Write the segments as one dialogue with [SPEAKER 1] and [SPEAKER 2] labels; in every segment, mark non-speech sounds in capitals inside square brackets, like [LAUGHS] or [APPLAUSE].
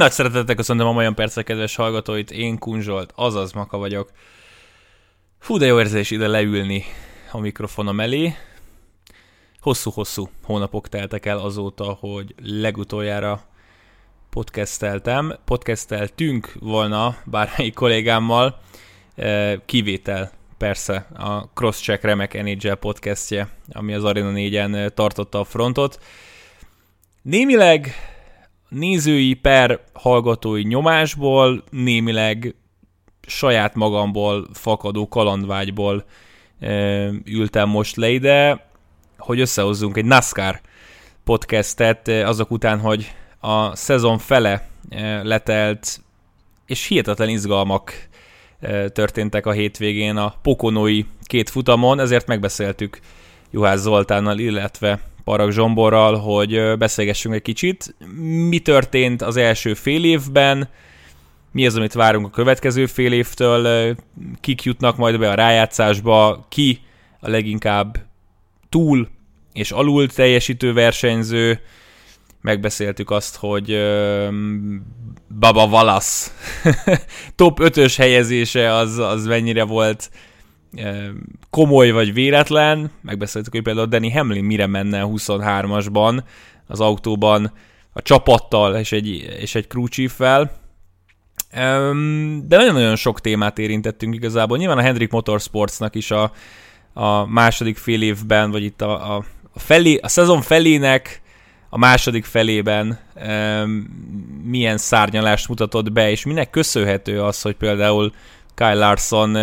[SPEAKER 1] Nagy szeretettel köszöntöm a olyan percek kedves hallgatóit, én Kunzsolt, azaz Maka vagyok. Fú, de jó érzés ide leülni a mikrofonom elé. Hosszú-hosszú hónapok teltek el azóta, hogy legutoljára podcasteltem. Podcasteltünk volna bármelyik kollégámmal, eh, kivétel persze a Crosscheck remek NHL podcastje, ami az Arena 4-en eh, tartotta a frontot. Némileg nézői per hallgatói nyomásból, némileg saját magamból fakadó kalandvágyból e, ültem most le ide, hogy összehozzunk egy NASCAR podcastet azok után, hogy a szezon fele e, letelt, és hihetetlen izgalmak e, történtek a hétvégén a pokonói két futamon, ezért megbeszéltük Juhász Zoltánnal, illetve Parag Zsomborral, hogy beszélgessünk egy kicsit. Mi történt az első fél évben, mi az, amit várunk a következő fél évtől, kik jutnak majd be a rájátszásba, ki a leginkább túl és alul teljesítő versenyző. Megbeszéltük azt, hogy Baba Valasz [LAUGHS] top 5-ös helyezése az, az mennyire volt komoly vagy véletlen, megbeszéltük, hogy például Danny Hamlin mire menne a 23-asban az autóban a csapattal és egy, és egy crew chief-vel. De nagyon-nagyon sok témát érintettünk igazából. Nyilván a Hendrik Motorsportsnak is a, a második fél évben, vagy itt a, a, a, felé, a szezon felének a második felében um, milyen szárnyalást mutatott be, és minek köszönhető az, hogy például Kyle Larson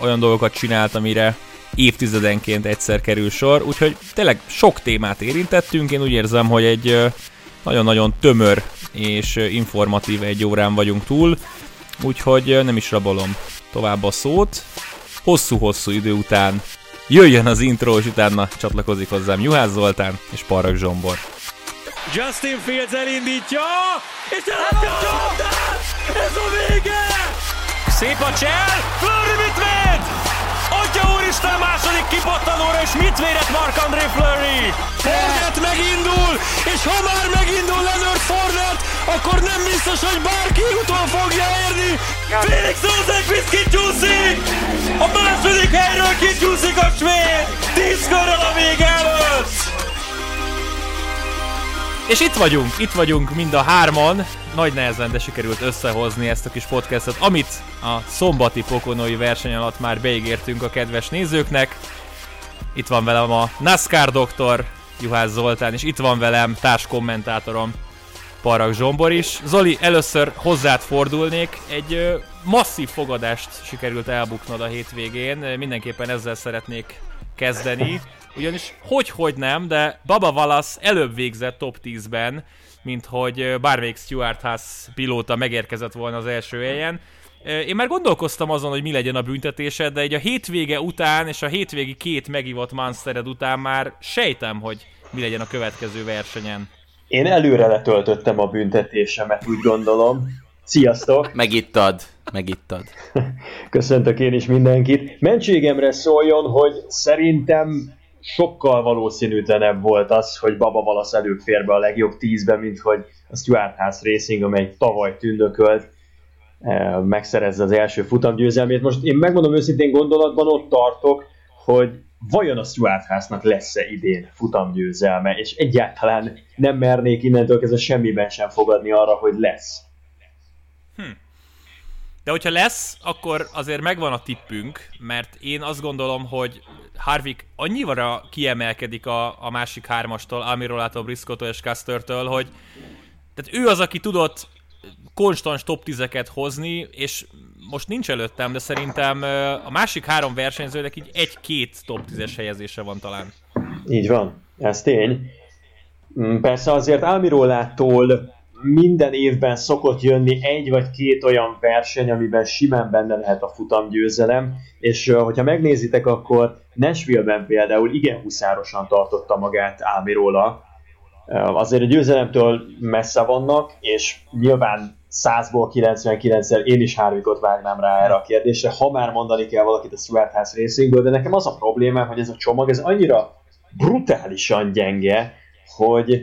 [SPEAKER 1] olyan dolgokat csinált, amire évtizedenként egyszer kerül sor, úgyhogy tényleg sok témát érintettünk, én úgy érzem, hogy egy nagyon-nagyon tömör és informatív egy órán vagyunk túl, úgyhogy nem is rabolom tovább a szót. Hosszú-hosszú idő után jöjjön az intro, és utána csatlakozik hozzám Juhász Zoltán és Parag Zsombor.
[SPEAKER 2] Justin Fields elindítja, és elindítja! Ez a vége! Szép a csel! Flurry mit véd? Atya úristen második kipattanóra, és mit védett Mark-André Flurry? Fornet megindul, és ha már megindul Leonard Fornet, akkor nem biztos, hogy bárki utol fogja érni. Felix Rosenqvist kicsúszik! A második helyről kicsúszik a svéd! Tíz körrel a vége előtt!
[SPEAKER 1] És itt vagyunk, itt vagyunk mind a hárman, nagy nehezen, de sikerült összehozni ezt a kis podcastot, amit a szombati pokonói verseny alatt már beígértünk a kedves nézőknek. Itt van velem a NASCAR doktor, Juhász Zoltán, és itt van velem társ kommentátorom, Parag Zsombor is. Zoli, először hozzád fordulnék, egy ö, masszív fogadást sikerült elbuknod a hétvégén, mindenképpen ezzel szeretnék kezdeni, ugyanis hogy-hogy nem, de Baba Wallace előbb végzett top 10-ben, mint hogy bármelyik Stuart Haas pilóta megérkezett volna az első helyen. Én már gondolkoztam azon, hogy mi legyen a büntetése, de egy a hétvége után és a hétvégi két megivott Monstered után már sejtem, hogy mi legyen a következő versenyen.
[SPEAKER 3] Én előre letöltöttem a büntetésemet, úgy gondolom. Sziasztok!
[SPEAKER 4] Megittad, megittad. [LAUGHS]
[SPEAKER 3] Köszöntök én is mindenkit. Mentségemre szóljon, hogy szerintem sokkal valószínűtlenebb volt az, hogy Baba Valasz előbb fér be a legjobb tízbe, mint hogy a Stuart House Racing, amely tavaly tündökölt, eh, megszerezze az első futamgyőzelmét. Most én megmondom őszintén gondolatban ott tartok, hogy vajon a Stuart House-nak lesz-e idén futamgyőzelme, és egyáltalán nem mernék innentől kezdve semmiben sem fogadni arra, hogy lesz.
[SPEAKER 1] Hm. De hogyha lesz, akkor azért megvan a tippünk, mert én azt gondolom, hogy Harvick annyira kiemelkedik a, a másik hármastól, Almirolától, Briscottól és Custertől, hogy tehát ő az, aki tudott konstans top 10-eket hozni, és most nincs előttem, de szerintem a másik három versenyzőnek így egy-két top 10-es helyezése van talán.
[SPEAKER 3] Így van, ez tény. Mm, persze azért Almirolától minden évben szokott jönni egy vagy két olyan verseny, amiben simán benne lehet a futamgyőzelem, és hogyha megnézitek, akkor Nashville-ben például igen huszárosan tartotta magát Almirola. Azért a győzelemtől messze vannak, és nyilván 100-ból 99-szer én is Harvickot vágnám rá erre a kérdésre, ha már mondani kell valakit a Stuart House Racingből, de nekem az a probléma, hogy ez a csomag ez annyira brutálisan gyenge, hogy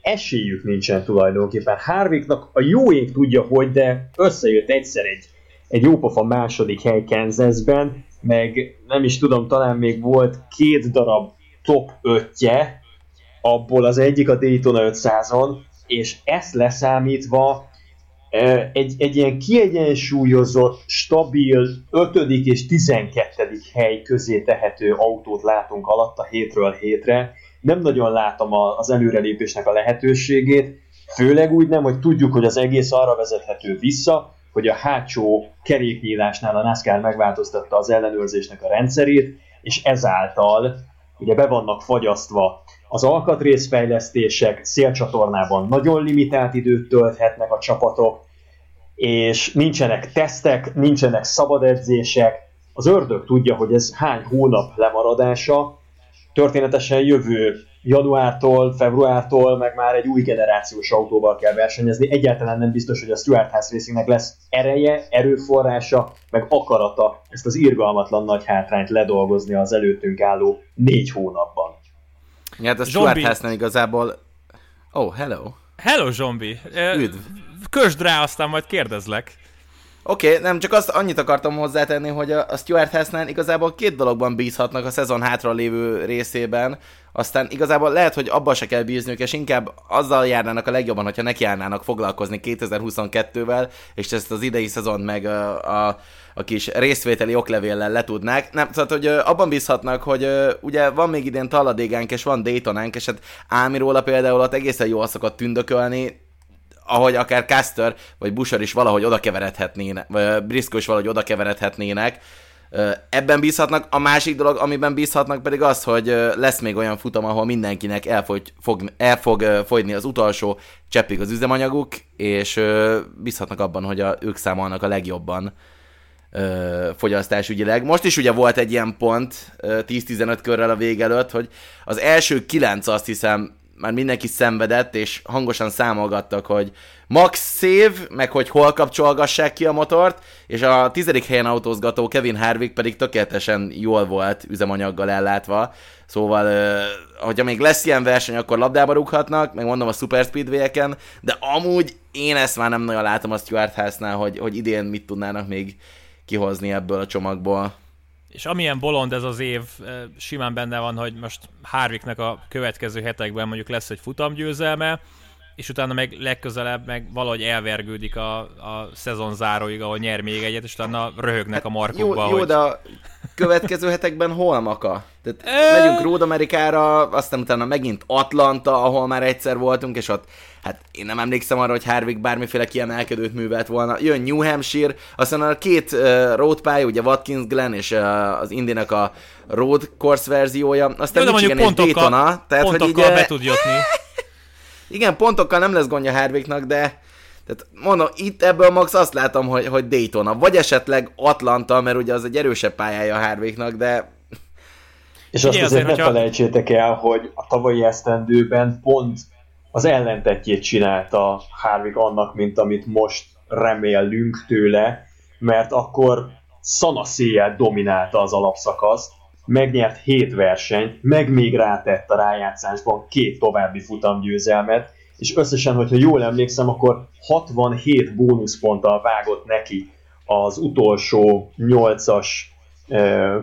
[SPEAKER 3] esélyük nincsen tulajdonképpen. Harvicknak a jó ég tudja, hogy, de összejött egyszer egy, egy jópofa második hely Kansasben, meg nem is tudom, talán még volt két darab top 5-je, abból az egyik a Daytona 500-on, és ezt leszámítva egy, egy ilyen kiegyensúlyozott, stabil 5. és 12. hely közé tehető autót látunk alatta hétről hétre. Nem nagyon látom az előrelépésnek a lehetőségét, főleg úgy nem, hogy tudjuk, hogy az egész arra vezethető vissza, hogy a hátsó keréknyílásnál a NASCAR megváltoztatta az ellenőrzésnek a rendszerét, és ezáltal ugye be vannak fagyasztva az alkatrészfejlesztések szélcsatornában nagyon limitált időt tölthetnek a csapatok, és nincsenek tesztek, nincsenek szabad edzések. Az ördög tudja, hogy ez hány hónap lemaradása. Történetesen jövő januártól, februártól meg már egy új generációs autóval kell versenyezni. Egyáltalán nem biztos, hogy a Stuart House Racingnek lesz ereje, erőforrása, meg akarata ezt az irgalmatlan nagy hátrányt ledolgozni az előttünk álló négy hónapban.
[SPEAKER 4] Ja, hát a Stuart House-nál igazából... Oh, hello!
[SPEAKER 1] Hello, Zombi!
[SPEAKER 4] Üdv!
[SPEAKER 1] Kösd rá, aztán majd kérdezlek.
[SPEAKER 4] Oké, okay, nem csak azt annyit akartam hozzátenni, hogy a, a Stuart House-nál igazából két dologban bízhatnak a szezon hátra lévő részében, aztán igazából lehet, hogy abban se kell bízniuk, és inkább azzal járnának a legjobban, hogyha nekiállnának foglalkozni 2022-vel, és ezt az idei szezon meg a, a, a kis részvételi oklevéllel letudnák. Nem, tehát, hogy abban bízhatnak, hogy ugye van még idén Talladégánk, és van Daytonánk, és hát Ámiróla például ott egészen jól szokott tündökölni, ahogy akár Caster vagy Busher is valahogy oda keveredhetnének, vagy Briscoe is valahogy oda keveredhetnének, Ebben bízhatnak. A másik dolog, amiben bízhatnak pedig az, hogy lesz még olyan futam, ahol mindenkinek el fog, fog, el fog fogyni az utolsó cseppig az üzemanyaguk, és bízhatnak abban, hogy a, ők számolnak a legjobban fogyasztásügyileg. Most is ugye volt egy ilyen pont 10-15 körrel a vég előtt, hogy az első 9 azt hiszem már mindenki szenvedett, és hangosan számolgattak, hogy max save, meg hogy hol kapcsolgassák ki a motort, és a tizedik helyen autózgató Kevin Harvick pedig tökéletesen jól volt üzemanyaggal ellátva, szóval, hogyha még lesz ilyen verseny, akkor labdába rúghatnak, meg mondom a Super Speedway-eken, de amúgy én ezt már nem nagyon látom a Stuart House-nál, hogy, hogy idén mit tudnának még kihozni ebből a csomagból.
[SPEAKER 1] És amilyen bolond ez az év, simán benne van, hogy most Harvicknek a következő hetekben mondjuk lesz egy futamgyőzelme, és utána meg legközelebb meg valahogy elvergődik a, a szezon záróig, ahol nyer még egyet, és utána röhögnek hát a markokba.
[SPEAKER 4] Jó, jó hogy... de a következő hetekben hol maka? Tehát megyünk Road Amerikára, aztán utána megint Atlanta, ahol már egyszer voltunk, és ott hát én nem emlékszem arra, hogy Harvick bármiféle kiemelkedőt művelt volna. Jön New Hampshire, aztán a két uh, road pálya, ugye Watkins Glen és uh, az Indinek a road course verziója, aztán Jó, Michigan és Daytona.
[SPEAKER 1] Tehát, pontokkal hogy így, be tud jutni.
[SPEAKER 4] Igen, pontokkal nem lesz gondja Harvicknak, de tehát mondom, itt ebből max azt látom, hogy, hogy Daytona, vagy esetleg Atlanta, mert ugye az egy erősebb pályája Harvicknak, de...
[SPEAKER 3] És azt azért, azért ne hogyha... felejtsétek el, hogy a tavalyi esztendőben pont az ellentetjét csinálta Harvick annak, mint amit most remélünk tőle, mert akkor szanaszéjjel dominálta az alapszakaszt, megnyert 7 versenyt, meg még rátett a rájátszásban két további futamgyőzelmet, és összesen, hogyha jól emlékszem, akkor 67 bónuszponttal vágott neki az utolsó 8-as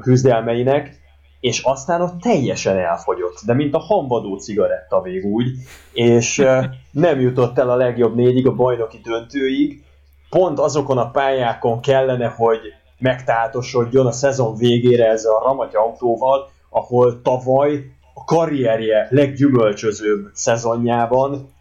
[SPEAKER 3] küzdelmeinek, és aztán ott teljesen elfogyott, de mint a hamvadó cigaretta vég úgy, és nem jutott el a legjobb négyig, a bajnoki döntőig, pont azokon a pályákon kellene, hogy megtáltosodjon a szezon végére ezzel a ramaty autóval, ahol tavaly a karrierje leggyümölcsözőbb szezonjában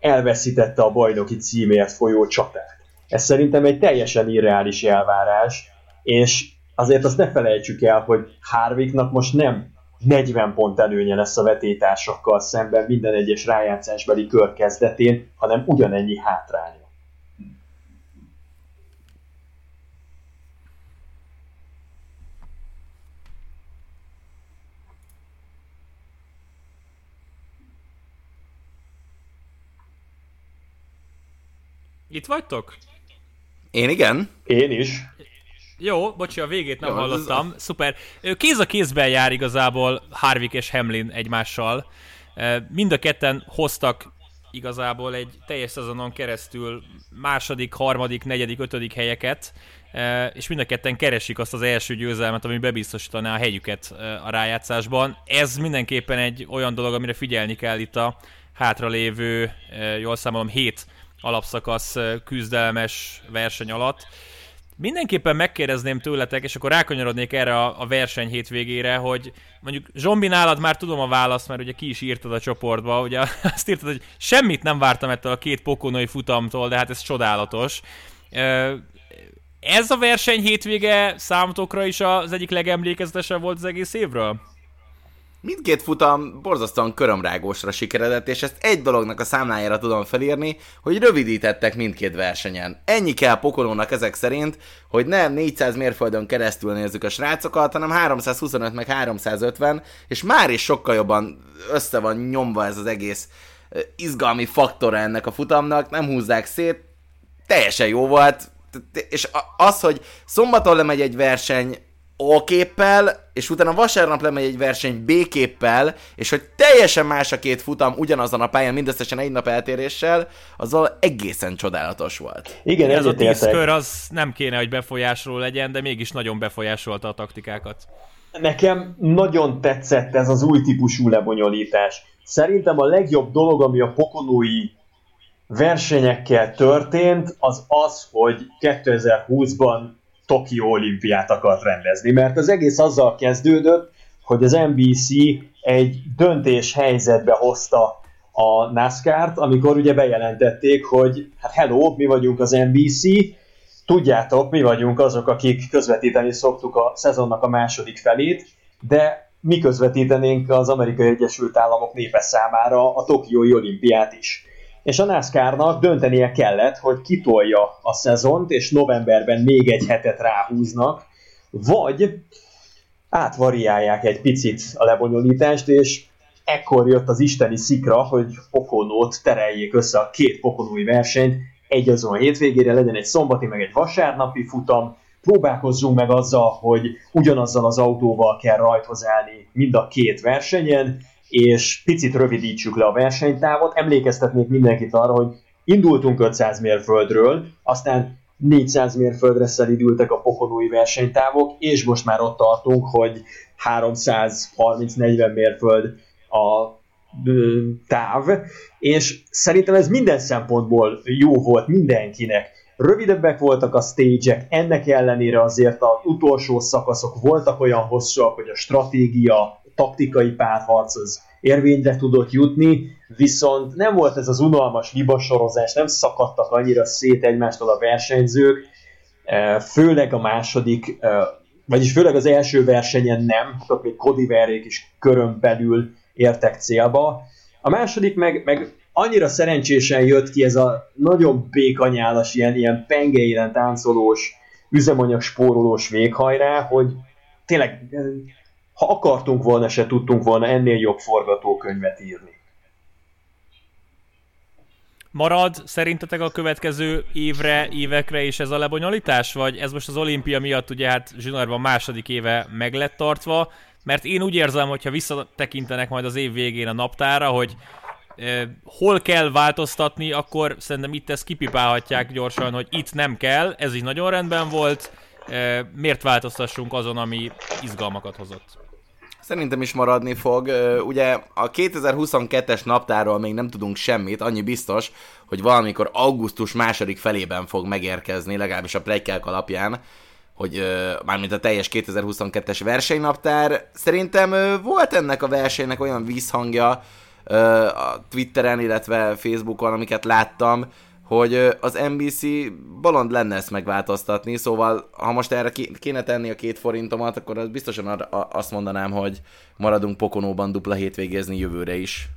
[SPEAKER 3] elveszítette a bajnoki címért folyó csatát. Ez szerintem egy teljesen irreális elvárás, és azért azt ne felejtsük el, hogy Harvicknak most nem 40 pont előnye lesz a vetétársakkal szemben minden egyes rájátszásbeli kör kezdetén, hanem ugyanennyi hátránya.
[SPEAKER 1] Itt vagytok?
[SPEAKER 4] Én igen.
[SPEAKER 3] Én is.
[SPEAKER 1] Jó, bocsi, a végét nem Jó, hallottam. Ez... Szuper. Kéz a kézben jár igazából Harvick és Hamlin egymással. Mind a ketten hoztak igazából egy teljes szezonon keresztül második, harmadik, negyedik, ötödik helyeket, és mind a ketten keresik azt az első győzelmet, ami bebiztosítaná a helyüket a rájátszásban. Ez mindenképpen egy olyan dolog, amire figyelni kell itt a hátralévő, jól számolom, hét alapszakasz küzdelmes verseny alatt. Mindenképpen megkérdezném tőletek, és akkor rákanyarodnék erre a, a verseny hétvégére, hogy mondjuk Zsombi nálad már tudom a választ, mert ugye ki is írtad a csoportba, ugye [LAUGHS] azt írtad, hogy semmit nem vártam ettől a két pokonai futamtól, de hát ez csodálatos. Ez a verseny hétvége számotokra is az egyik legemlékezetesebb volt az egész évről?
[SPEAKER 4] Mindkét futam borzasztóan körömrágósra sikeredett, és ezt egy dolognak a számlájára tudom felírni, hogy rövidítettek mindkét versenyen. Ennyi kell pokolónak ezek szerint, hogy nem 400 mérföldön keresztül nézzük a srácokat, hanem 325 meg 350, és már is sokkal jobban össze van nyomva ez az egész izgalmi faktora ennek a futamnak, nem húzzák szét, teljesen jó volt, és az, hogy szombaton lemegy egy verseny A-képpel, és utána vasárnap lemegy egy verseny B-képpel, és hogy teljesen más a két futam ugyanazon a pályán, mindösszesen egy nap eltéréssel, azzal egészen csodálatos volt.
[SPEAKER 1] Igen, ez a tíz kör az nem kéne, hogy befolyásról legyen, de mégis nagyon befolyásolta a taktikákat.
[SPEAKER 3] Nekem nagyon tetszett ez az új típusú lebonyolítás. Szerintem a legjobb dolog, ami a pokonói versenyekkel történt, az az, hogy 2020-ban Tokió olimpiát akart rendezni, mert az egész azzal kezdődött, hogy az NBC egy döntés helyzetbe hozta a NASCAR-t, amikor ugye bejelentették, hogy hát hello, mi vagyunk az NBC, tudjátok, mi vagyunk azok, akik közvetíteni szoktuk a szezonnak a második felét, de mi közvetítenénk az Amerikai Egyesült Államok népe számára a Tokiói olimpiát is és a NASCAR-nak döntenie kellett, hogy kitolja a szezont, és novemberben még egy hetet ráhúznak, vagy átvariálják egy picit a lebonyolítást, és ekkor jött az isteni szikra, hogy Pokonót tereljék össze a két pokonói versenyt, egy azon a hétvégére legyen egy szombati, meg egy vasárnapi futam, próbálkozzunk meg azzal, hogy ugyanazzal az autóval kell rajthoz állni mind a két versenyen, és picit rövidítsük le a versenytávot. Emlékeztetnék mindenkit arra, hogy indultunk 500 mérföldről, aztán 400 mérföldre szelidültek a pokonói versenytávok, és most már ott tartunk, hogy 330-40 mérföld a táv, és szerintem ez minden szempontból jó volt mindenkinek. Rövidebbek voltak a stage ennek ellenére azért az utolsó szakaszok voltak olyan hosszúak, hogy a stratégia taktikai párharc az érvényre tudott jutni, viszont nem volt ez az unalmas hibasorozás, nem szakadtak annyira szét egymástól a versenyzők, e, főleg a második, e, vagyis főleg az első versenyen nem, akkor még Cody Verrék is körön belül értek célba. A második meg, meg annyira szerencsésen jött ki ez a nagyon békanyálas, ilyen, ilyen pengeilen táncolós, üzemanyag spórolós véghajrá, hogy tényleg ha akartunk volna, se tudtunk volna ennél jobb forgatókönyvet írni.
[SPEAKER 1] Marad szerintetek a következő évre, évekre is ez a lebonyolítás, vagy ez most az olimpia miatt ugye hát zsinórban második éve meg lett tartva, mert én úgy érzem, hogyha visszatekintenek majd az év végén a naptára, hogy hol kell változtatni, akkor szerintem itt ezt kipipálhatják gyorsan, hogy itt nem kell, ez így nagyon rendben volt, eh, miért változtassunk azon, ami izgalmakat hozott?
[SPEAKER 4] Szerintem is maradni fog. Ugye a 2022-es naptáról még nem tudunk semmit, annyi biztos, hogy valamikor augusztus második felében fog megérkezni, legalábbis a plegykák alapján, hogy mármint a teljes 2022-es versenynaptár. Szerintem volt ennek a versenynek olyan vízhangja a Twitteren, illetve Facebookon, amiket láttam, hogy az NBC bolond lenne ezt megváltoztatni, szóval ha most erre kéne tenni a két forintomat, akkor az biztosan azt mondanám, hogy maradunk Pokonóban dupla hétvégézni jövőre is.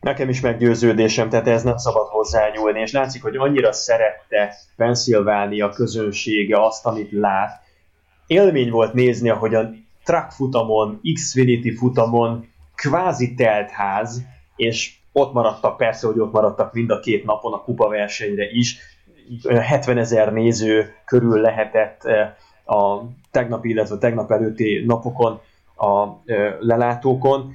[SPEAKER 3] Nekem is meggyőződésem, tehát ez nem szabad hozzányúlni, és látszik, hogy annyira szerette Pennsylvania közönsége azt, amit lát. Élmény volt nézni, ahogy a track futamon, Xfinity futamon kvázi telt ház, és ott maradtak, persze, hogy ott maradtak mind a két napon a kupa versenyre is. 70 ezer néző körül lehetett eh, a tegnapi, illetve tegnap előtti napokon a lelátókon.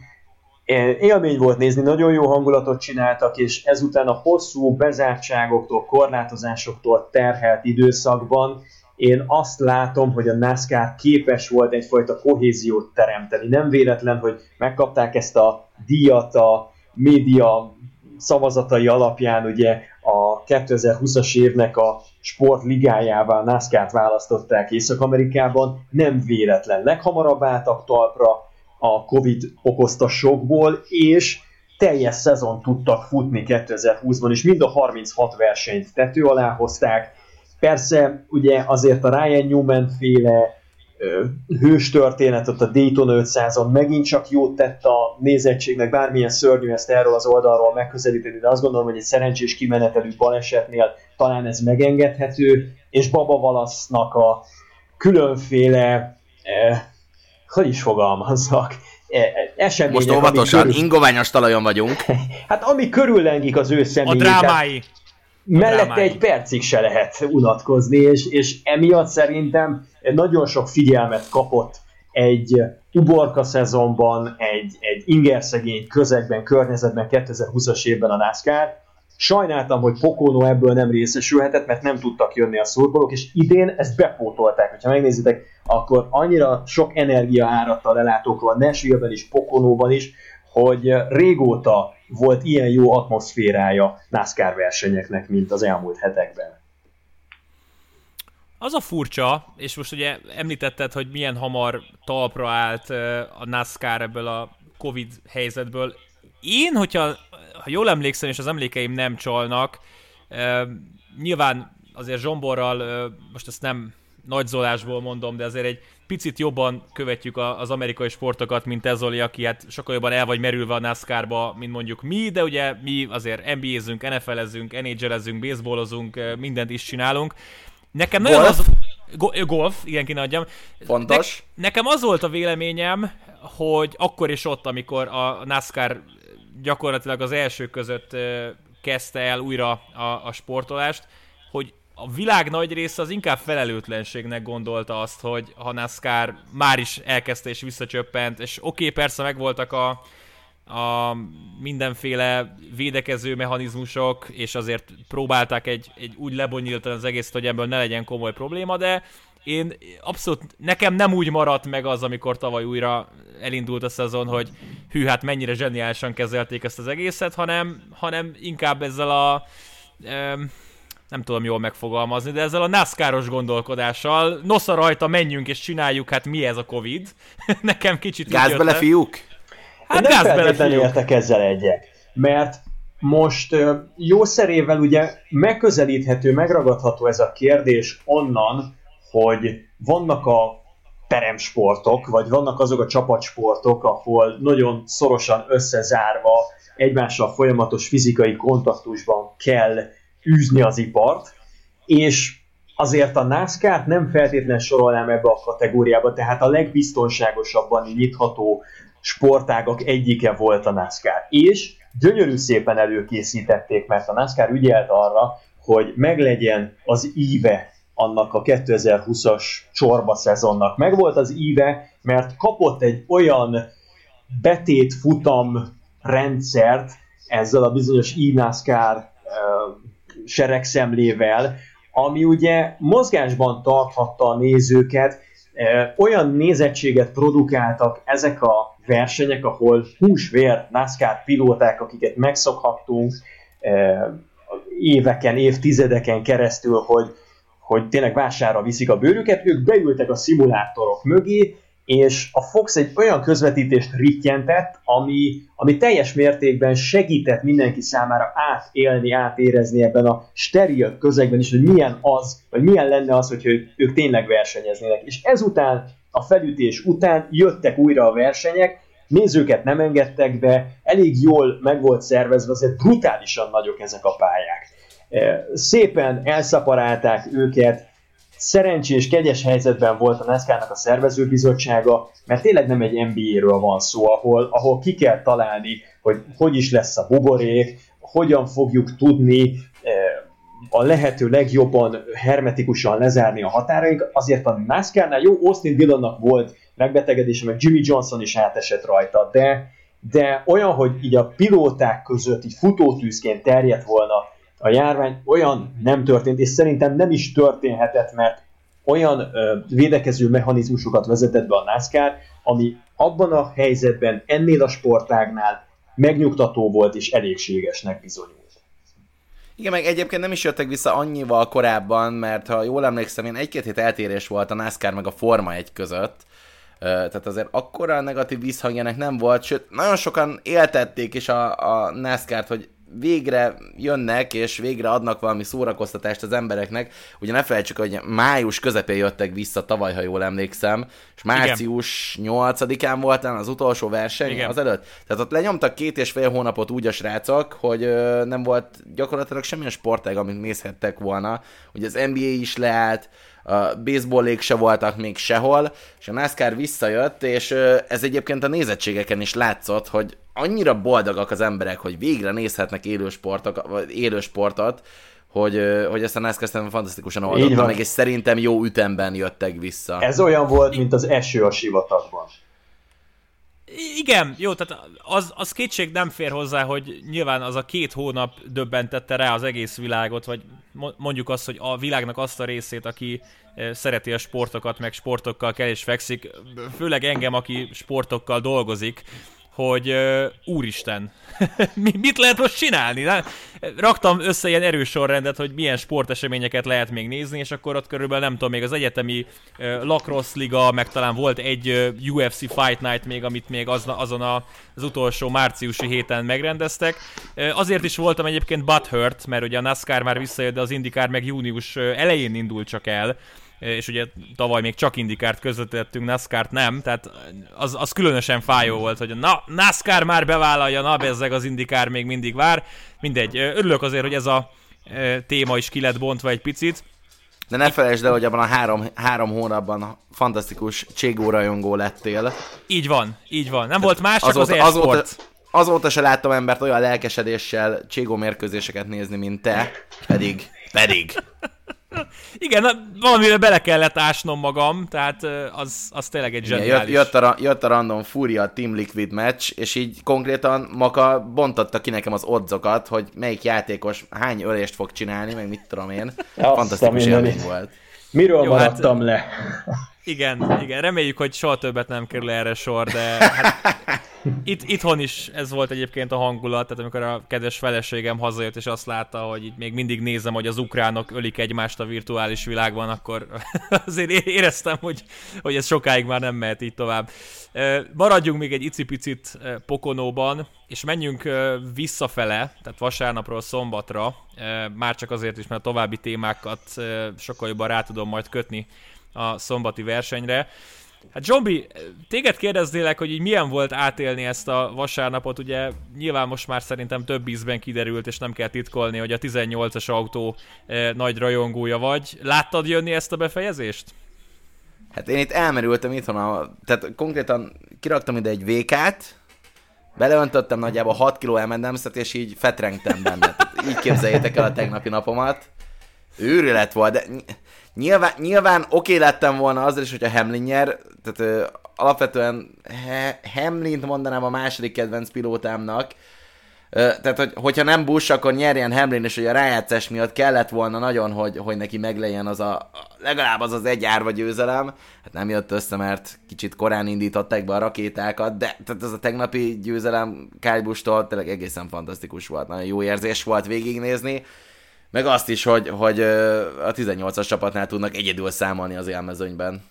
[SPEAKER 3] Élmény volt nézni, nagyon jó hangulatot csináltak, és ezután a hosszú bezártságoktól, korlátozásoktól terhelt időszakban én azt látom, hogy a NASCAR képes volt egyfajta kohéziót teremteni. Nem véletlen, hogy megkapták ezt a díjat a média szavazatai alapján, ugye a 2020-as évnek a sportligájával NASCAR-t választották Észak-Amerikában, nem véletlen. Leghamarabb álltak talpra a Covid okozta sokból, és teljes szezon tudtak futni 2020-ban, és mind a 36 versenyt tető alá hozták, Persze, ugye azért a Ryan Newman féle hős történetet a Daytona 500-on megint csak jót tett a nézettségnek, bármilyen szörnyű ezt erről az oldalról megközelíteni, de azt gondolom, hogy egy szerencsés kimenetelű balesetnél talán ez megengedhető, és Baba Valasznak a különféle, eh, hogy is fogalmazzak,
[SPEAKER 4] események... Most óvatosan, körül... ingoványos talajon vagyunk. [LAUGHS]
[SPEAKER 3] hát ami körüllengik az ő személyét.
[SPEAKER 1] A drámái
[SPEAKER 3] mellette egy percig se lehet unatkozni, és, és emiatt szerintem nagyon sok figyelmet kapott egy uborka szezonban, egy, egy ingerszegény közegben, környezetben 2020-as évben a NASCAR. Sajnáltam, hogy Pocono ebből nem részesülhetett, mert nem tudtak jönni a szurkolók, és idén ezt bepótolták. Ha megnézitek, akkor annyira sok energia áradt a lelátókról, Nashville-ben is, Pokonóban is, hogy régóta volt ilyen jó atmoszférája NASCAR versenyeknek, mint az elmúlt hetekben.
[SPEAKER 1] Az a furcsa, és most ugye említetted, hogy milyen hamar talpra állt a NASCAR ebből a Covid helyzetből. Én, hogyha ha jól emlékszem, és az emlékeim nem csalnak, nyilván azért Zsomborral, most ezt nem nagyzolásból mondom, de azért egy picit jobban követjük az amerikai sportokat, mint Ezoli, aki hát sokkal jobban el vagy merülve a NASCAR-ba, mint mondjuk mi, de ugye mi azért NBA-zünk, NFL-ezünk, NHL-ezünk, baseballozunk, mindent is csinálunk. Nekem nagyon golf. az... Go- golf, igen, kéne adjam.
[SPEAKER 4] Fontos.
[SPEAKER 1] Ne- nekem az volt a véleményem, hogy akkor is ott, amikor a NASCAR gyakorlatilag az első között kezdte el újra a, a sportolást, hogy a világ nagy része az inkább felelőtlenségnek gondolta azt, hogy ha NASCAR már is elkezdte és visszacsöppent, és oké, okay, persze megvoltak a, a mindenféle védekező mechanizmusok, és azért próbálták egy, egy úgy lebonyolítani az egész, hogy ebből ne legyen komoly probléma, de én abszolút, nekem nem úgy maradt meg az, amikor tavaly újra elindult a szezon, hogy hű, hát mennyire zseniálisan kezelték ezt az egészet, hanem, hanem inkább ezzel a um, nem tudom jól megfogalmazni, de ezzel a NASCAR-os gondolkodással, nosza rajta, menjünk és csináljuk, hát mi ez a Covid? [LAUGHS] Nekem kicsit
[SPEAKER 4] Gáz bele, fiúk?
[SPEAKER 3] Hát nem gáz bele, fiúk. értek ezzel egyek, mert most jó szerével ugye megközelíthető, megragadható ez a kérdés onnan, hogy vannak a teremsportok, vagy vannak azok a csapatsportok, ahol nagyon szorosan összezárva, egymással folyamatos fizikai kontaktusban kell űzni az ipart, és azért a NASCAR-t nem feltétlenül sorolnám ebbe a kategóriába, tehát a legbiztonságosabban nyitható sportágak egyike volt a NASCAR. És gyönyörű szépen előkészítették, mert a NASCAR ügyelt arra, hogy meglegyen az íve annak a 2020-as csorba szezonnak. Megvolt az íve, mert kapott egy olyan betét futam rendszert ezzel a bizonyos e-NASCAR seregszemlével, ami ugye mozgásban tarthatta a nézőket, olyan nézettséget produkáltak ezek a versenyek, ahol húsvér NASCAR pilóták, akiket megszokhattunk éveken, évtizedeken keresztül, hogy, hogy tényleg vására viszik a bőrüket, ők beültek a szimulátorok mögé, és a Fox egy olyan közvetítést rittyentett, ami, ami teljes mértékben segített mindenki számára átélni, átérezni ebben a steril közegben is, hogy milyen az, vagy milyen lenne az, hogy ők, tényleg versenyeznének. És ezután, a felütés után jöttek újra a versenyek, nézőket nem engedtek be, elég jól meg volt szervezve, azért brutálisan nagyok ezek a pályák. Szépen elszaparálták őket, szerencsés, kegyes helyzetben volt a NASCAR-nak a szervezőbizottsága, mert tényleg nem egy NBA-ről van szó, ahol, ahol ki kell találni, hogy hogy is lesz a buborék, hogyan fogjuk tudni eh, a lehető legjobban hermetikusan lezárni a határaink. Azért a NASCAR-nál jó, Austin Dillonnak volt megbetegedése, meg Jimmy Johnson is átesett rajta, de, de olyan, hogy így a pilóták között így futótűzként terjedt volna a járvány, olyan nem történt, és szerintem nem is történhetett, mert olyan ö, védekező mechanizmusokat vezetett be a NASCAR, ami abban a helyzetben, ennél a sportágnál megnyugtató volt és elégségesnek bizonyult.
[SPEAKER 4] Igen, meg egyébként nem is jöttek vissza annyival korábban, mert ha jól emlékszem, én egy-két hét eltérés volt a NASCAR meg a Forma egy között, tehát azért akkora negatív visszhangjának nem volt, sőt, nagyon sokan éltették is a, a NASCAR-t, hogy végre jönnek, és végre adnak valami szórakoztatást az embereknek. Ugye ne felejtsük, hogy május közepén jöttek vissza tavaly, ha jól emlékszem, és március Igen. 8-án volt az utolsó verseny Igen. az előtt. Tehát ott lenyomtak két és fél hónapot úgy a srácok, hogy nem volt gyakorlatilag semmilyen sportág, amit nézhettek volna. Ugye az NBA is leállt, a baseballék se voltak még sehol, és a NASCAR visszajött, és ez egyébként a nézettségeken is látszott, hogy annyira boldogak az emberek, hogy végre nézhetnek élő, sportok, vagy élő sportot, hogy, hogy ezt a NASCAR szerintem fantasztikusan oldotta meg, és szerintem jó ütemben jöttek vissza.
[SPEAKER 3] Ez olyan volt, mint az eső a sivatagban.
[SPEAKER 1] Igen, jó, tehát az, az kétség nem fér hozzá, hogy nyilván az a két hónap döbbentette rá az egész világot, vagy mondjuk azt, hogy a világnak azt a részét, aki szereti a sportokat, meg sportokkal kell és fekszik, főleg engem, aki sportokkal dolgozik, hogy uh, úristen, [LAUGHS] mit lehet most csinálni? Raktam össze ilyen erős sorrendet, hogy milyen sporteseményeket lehet még nézni, és akkor ott körülbelül nem tudom, még az egyetemi uh, lacrosse liga, meg talán volt egy uh, UFC Fight Night még, amit még az, azon a, az utolsó márciusi héten megrendeztek. Uh, azért is voltam egyébként butthurt, mert ugye a NASCAR már visszajött, de az IndyCar meg június elején indult csak el, és ugye tavaly még csak indikárt közvetítettünk, NASCAR-t nem, tehát az, az különösen fájó volt, hogy na, NASCAR már bevállalja, na bezzeg az indikár még mindig vár. Mindegy, örülök azért, hogy ez a téma is ki lett bontva egy picit.
[SPEAKER 4] De ne felejtsd el, hogy abban a három, három hónapban fantasztikus Cségó rajongó lettél.
[SPEAKER 1] Így van, így van. Nem Tehát volt más, csak azóta, az azóta,
[SPEAKER 4] azóta se láttam embert olyan lelkesedéssel Cségó mérkőzéseket nézni, mint te, pedig, pedig.
[SPEAKER 1] Igen, na, valamire bele kellett ásnom magam, tehát az, az tényleg egy zseniális.
[SPEAKER 4] Jött, jött, a, jött a Random Furia Team Liquid match, és így konkrétan Maka bontotta ki nekem az odzokat, hogy melyik játékos hány ölést fog csinálni, meg mit tudom én. Azt Fantasztikus élmény volt.
[SPEAKER 3] Miről Jó, hát, maradtam hát, le?
[SPEAKER 1] Igen, igen, reméljük, hogy soha többet nem kerül erre sor, de hát [LAUGHS] itt, itthon is ez volt egyébként a hangulat, tehát amikor a kedves feleségem hazajött és azt látta, hogy itt még mindig nézem, hogy az ukránok ölik egymást a virtuális világban, akkor [LAUGHS] azért éreztem, hogy, hogy ez sokáig már nem mehet így tovább. Maradjunk még egy icipicit Pokonóban, és menjünk visszafele, tehát vasárnapról szombatra, már csak azért is, mert a további témákat sokkal jobban rá tudom majd kötni a szombati versenyre. Hát Zsombi, téged kérdeznélek, hogy így milyen volt átélni ezt a vasárnapot, ugye nyilván most már szerintem több ízben kiderült, és nem kell titkolni, hogy a 18-as autó eh, nagy rajongója vagy. Láttad jönni ezt a befejezést?
[SPEAKER 4] Hát én itt elmerültem itthon, a, tehát konkrétan kiraktam ide egy VK-t, beleöntöttem nagyjából 6 kg mms és így fetrengtem benne. Tehát így képzeljétek el a tegnapi napomat. Őrület volt, de Nyilván, nyilván oké lettem volna azzal is, hogy a Hamlin nyer, tehát ö, alapvetően he, Hamlin-t mondanám a második kedvenc pilótámnak, ö, tehát hogy, hogyha nem Bush, akkor nyerjen Hamlin, és hogy a rájátszás miatt kellett volna nagyon, hogy, hogy neki meglegyen az a, legalább az az egy árva győzelem, hát nem jött össze, mert kicsit korán indították be a rakétákat, de tehát ez a tegnapi győzelem Kyle Busch-tól tényleg egészen fantasztikus volt, nagyon jó érzés volt végignézni, meg azt is, hogy, hogy a 18-as csapatnál tudnak egyedül számolni az élmezőnyben.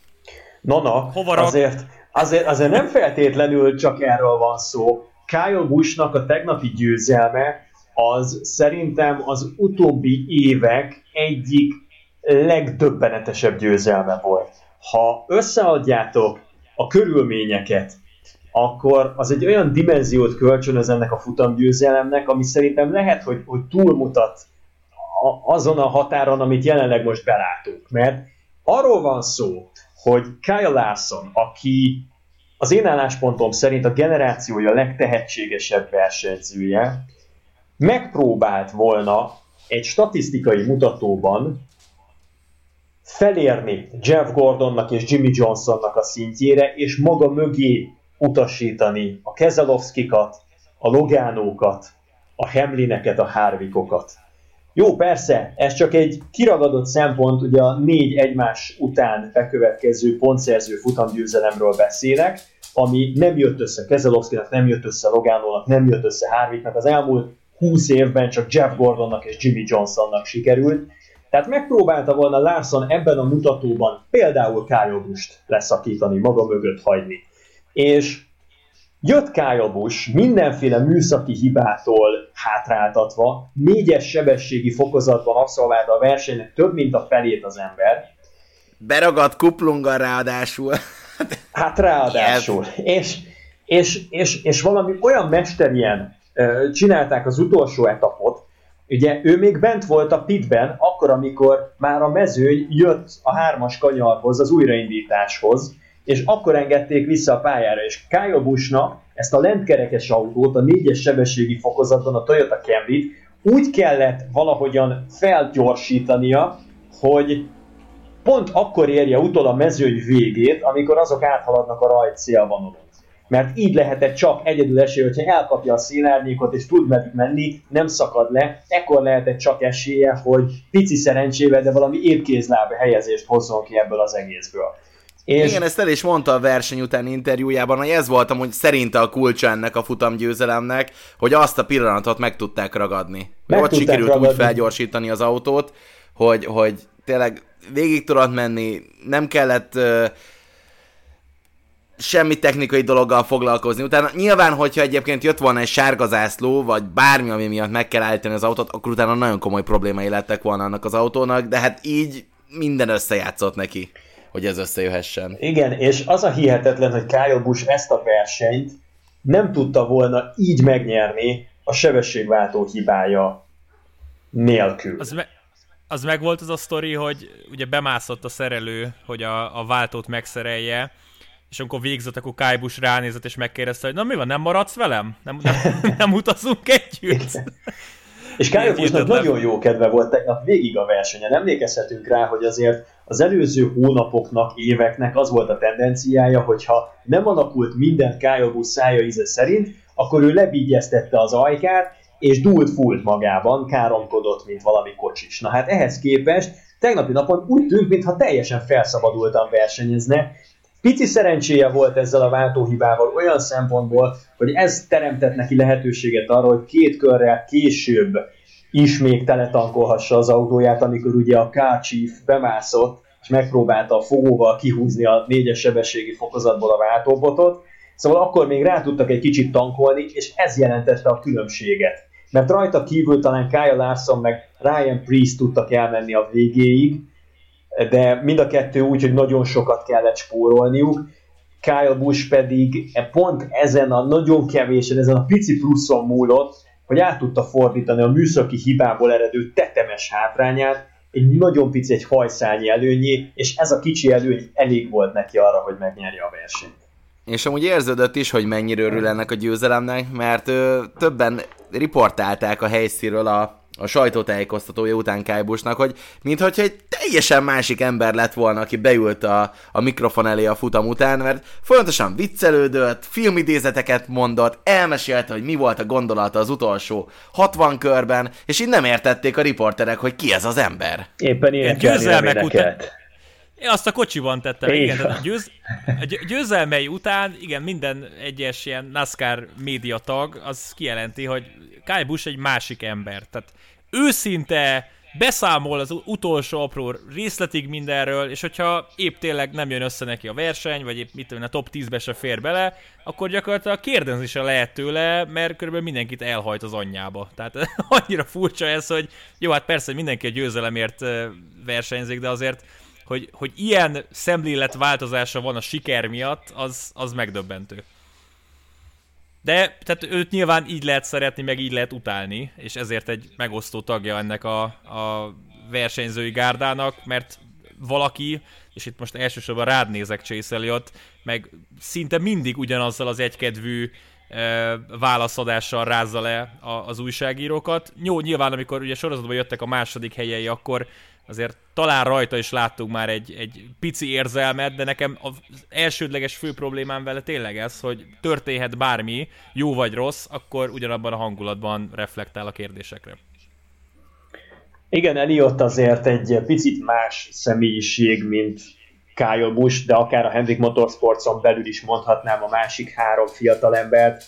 [SPEAKER 3] No, no, Hova azért, azért, azért nem feltétlenül csak erről van szó. Kyle Busch-nak a tegnapi győzelme az szerintem az utóbbi évek egyik legdöbbenetesebb győzelme volt. Ha összeadjátok a körülményeket, akkor az egy olyan dimenziót kölcsönöz ennek a futamgyőzelemnek, ami szerintem lehet, hogy, hogy túlmutat azon a határon, amit jelenleg most belátunk. Mert arról van szó, hogy Kyle Larson, aki az én álláspontom szerint a generációja legtehetségesebb versenyzője, megpróbált volna egy statisztikai mutatóban felérni Jeff Gordonnak és Jimmy Johnsonnak a szintjére, és maga mögé utasítani a Kezelovszkikat, a Logánókat, a Hemlineket, a Hárvikokat. Jó, persze, ez csak egy kiragadott szempont, ugye a négy egymás után bekövetkező pontszerző futamgyőzelemről beszélek, ami nem jött össze Kezelovszkinak, nem jött össze Logánónak, nem jött össze Harvicknak. Az elmúlt 20 évben csak Jeff Gordonnak és Jimmy Johnsonnak sikerült. Tehát megpróbálta volna Larson ebben a mutatóban például Kyle leszakítani, maga mögött hagyni. És jött Kyle Busch mindenféle műszaki hibától hátráltatva, négyes sebességi fokozatban abszolválta a versenynek több mint a felét az ember.
[SPEAKER 4] Beragadt kuplunga ráadásul. [LAUGHS]
[SPEAKER 3] Hát ráadásul. És, és, és, és valami olyan mesterien csinálták az utolsó etapot, Ugye ő még bent volt a pitben, akkor, amikor már a mezőny jött a hármas kanyarhoz, az újraindításhoz, és akkor engedték vissza a pályára, és Kyle Busch-nak ezt a lentkerekes autót, a négyes sebességi fokozatban, a Toyota Camry-t úgy kellett valahogyan felgyorsítania, hogy pont akkor érje utol a mezőny végét, amikor azok áthaladnak a rajt szélvonalon mert így lehetett csak egyedül esélye, hogyha elkapja a szélárnyékot és tud meddig menni, nem szakad le, ekkor lehetett csak esélye, hogy pici szerencsével, de valami épkézláb helyezést hozzon ki ebből az egészből.
[SPEAKER 4] És... Igen, ezt el is mondta a verseny után interjújában, hogy ez volt amúgy szerinte a kulcsa ennek a futamgyőzelemnek, hogy azt a pillanatot meg tudták ragadni. Meg ott sikerült ragadni. úgy felgyorsítani az autót, hogy, hogy tényleg végig tudott menni, nem kellett uh, semmi technikai dologgal foglalkozni. Utána nyilván, hogyha egyébként jött volna egy sárga zászló, vagy bármi, ami miatt meg kell állítani az autót, akkor utána nagyon komoly problémái lettek volna annak az autónak, de hát így minden összejátszott neki, hogy ez összejöhessen.
[SPEAKER 3] Igen, és az a hihetetlen, hogy Kyle Busch ezt a versenyt nem tudta volna így megnyerni a sebességváltó hibája nélkül.
[SPEAKER 1] Az, me- az meg volt az a sztori, hogy ugye bemászott a szerelő, hogy a, a váltót megszerelje, és amikor végzett, akkor Kájbus ránézett, és megkérdezte, hogy na mi van, nem maradsz velem? Nem, nem, nem utazunk együtt?
[SPEAKER 3] És Kájbusnak nagyon jó kedve volt tegnap végig a versenyen. Emlékezhetünk rá, hogy azért az előző hónapoknak, éveknek az volt a tendenciája, hogyha nem alakult minden Kájbus szája íze szerint, akkor ő lebígyeztette az ajkát, és dúlt fult magában, káromkodott, mint valami kocsis. Na hát ehhez képest tegnapi napon úgy tűnt, mintha teljesen felszabadultan versenyezne, Pici szerencséje volt ezzel a váltóhibával olyan szempontból, hogy ez teremtett neki lehetőséget arra, hogy két körrel később is még teletankolhassa az autóját, amikor ugye a K-Chief bemászott, és megpróbálta a fogóval kihúzni a négyes sebességi fokozatból a váltóbotot. Szóval akkor még rá tudtak egy kicsit tankolni, és ez jelentette a különbséget. Mert rajta kívül talán Kyle Larson meg Ryan Priest tudtak elmenni a végéig, de mind a kettő úgy, hogy nagyon sokat kellett spórolniuk. Kyle Busch pedig e pont ezen a nagyon kevésen, ezen a pici pluszon múlott, hogy át tudta fordítani a műszaki hibából eredő tetemes hátrányát, egy nagyon pici, egy hajszányi előnyé, és ez a kicsi előny elég volt neki arra, hogy megnyerje a versenyt.
[SPEAKER 4] És amúgy érződött is, hogy mennyire örül ennek a győzelemnek, mert ö, többen riportálták a helyszíről a a sajtótájékoztatója után Kájbusnak, hogy mintha egy teljesen másik ember lett volna, aki beült a, a mikrofon elé a futam után, mert folyamatosan viccelődött, filmidézeteket mondott, elmesélte, hogy mi volt a gondolata az utolsó 60 körben, és így nem értették a riporterek, hogy ki ez az ember.
[SPEAKER 3] Éppen ilyen győzelmek után.
[SPEAKER 1] Én azt a kocsiban tettem, Éjjel. igen. A, győz, a győzelmei után, igen, minden egyes ilyen NASCAR média tag, az kijelenti, hogy Kyle Busch egy másik ember. Tehát őszinte beszámol az utolsó apró részletig mindenről, és hogyha épp tényleg nem jön össze neki a verseny, vagy épp mit tudom, a top 10-be se fér bele, akkor gyakorlatilag kérdezni se lehet tőle, mert körülbelül mindenkit elhajt az anyjába. Tehát [LAUGHS] annyira furcsa ez, hogy jó, hát persze, mindenki a győzelemért versenyzik, de azért hogy, hogy ilyen szemlélet változása van a siker miatt, az, az megdöbbentő. De tehát őt nyilván így lehet szeretni, meg így lehet utálni, és ezért egy megosztó tagja ennek a, a versenyzői gárdának, mert valaki, és itt most elsősorban rád nézek Chase Elliot, meg szinte mindig ugyanazzal az egykedvű e, válaszadással rázza le a, az újságírókat. Jó, nyilván amikor ugye sorozatban jöttek a második helyei, akkor azért talán rajta is láttunk már egy, egy pici érzelmet, de nekem az elsődleges fő problémám vele tényleg ez, hogy történhet bármi, jó vagy rossz, akkor ugyanabban a hangulatban reflektál a kérdésekre.
[SPEAKER 3] Igen, Eliott azért egy picit más személyiség, mint Kyle Busch, de akár a Hendrik Motorsportson belül is mondhatnám a másik három fiatalembert.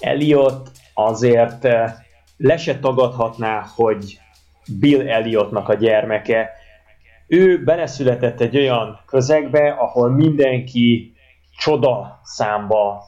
[SPEAKER 3] Eliott azért eh, le se tagadhatná, hogy Bill Elliottnak a gyermeke. Ő beleszületett egy olyan közegbe, ahol mindenki csoda számba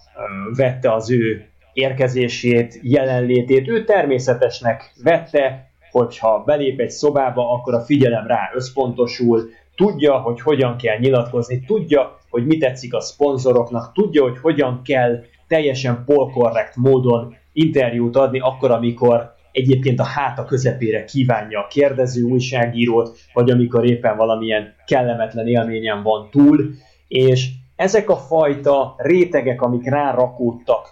[SPEAKER 3] vette az ő érkezését, jelenlétét. Ő természetesnek vette, hogyha belép egy szobába, akkor a figyelem rá összpontosul, tudja, hogy hogyan kell nyilatkozni, tudja, hogy mi tetszik a szponzoroknak, tudja, hogy hogyan kell teljesen polkorrekt módon interjút adni akkor, amikor egyébként a háta közepére kívánja a kérdező újságírót, vagy amikor éppen valamilyen kellemetlen élményen van túl, és ezek a fajta rétegek, amik rárakódtak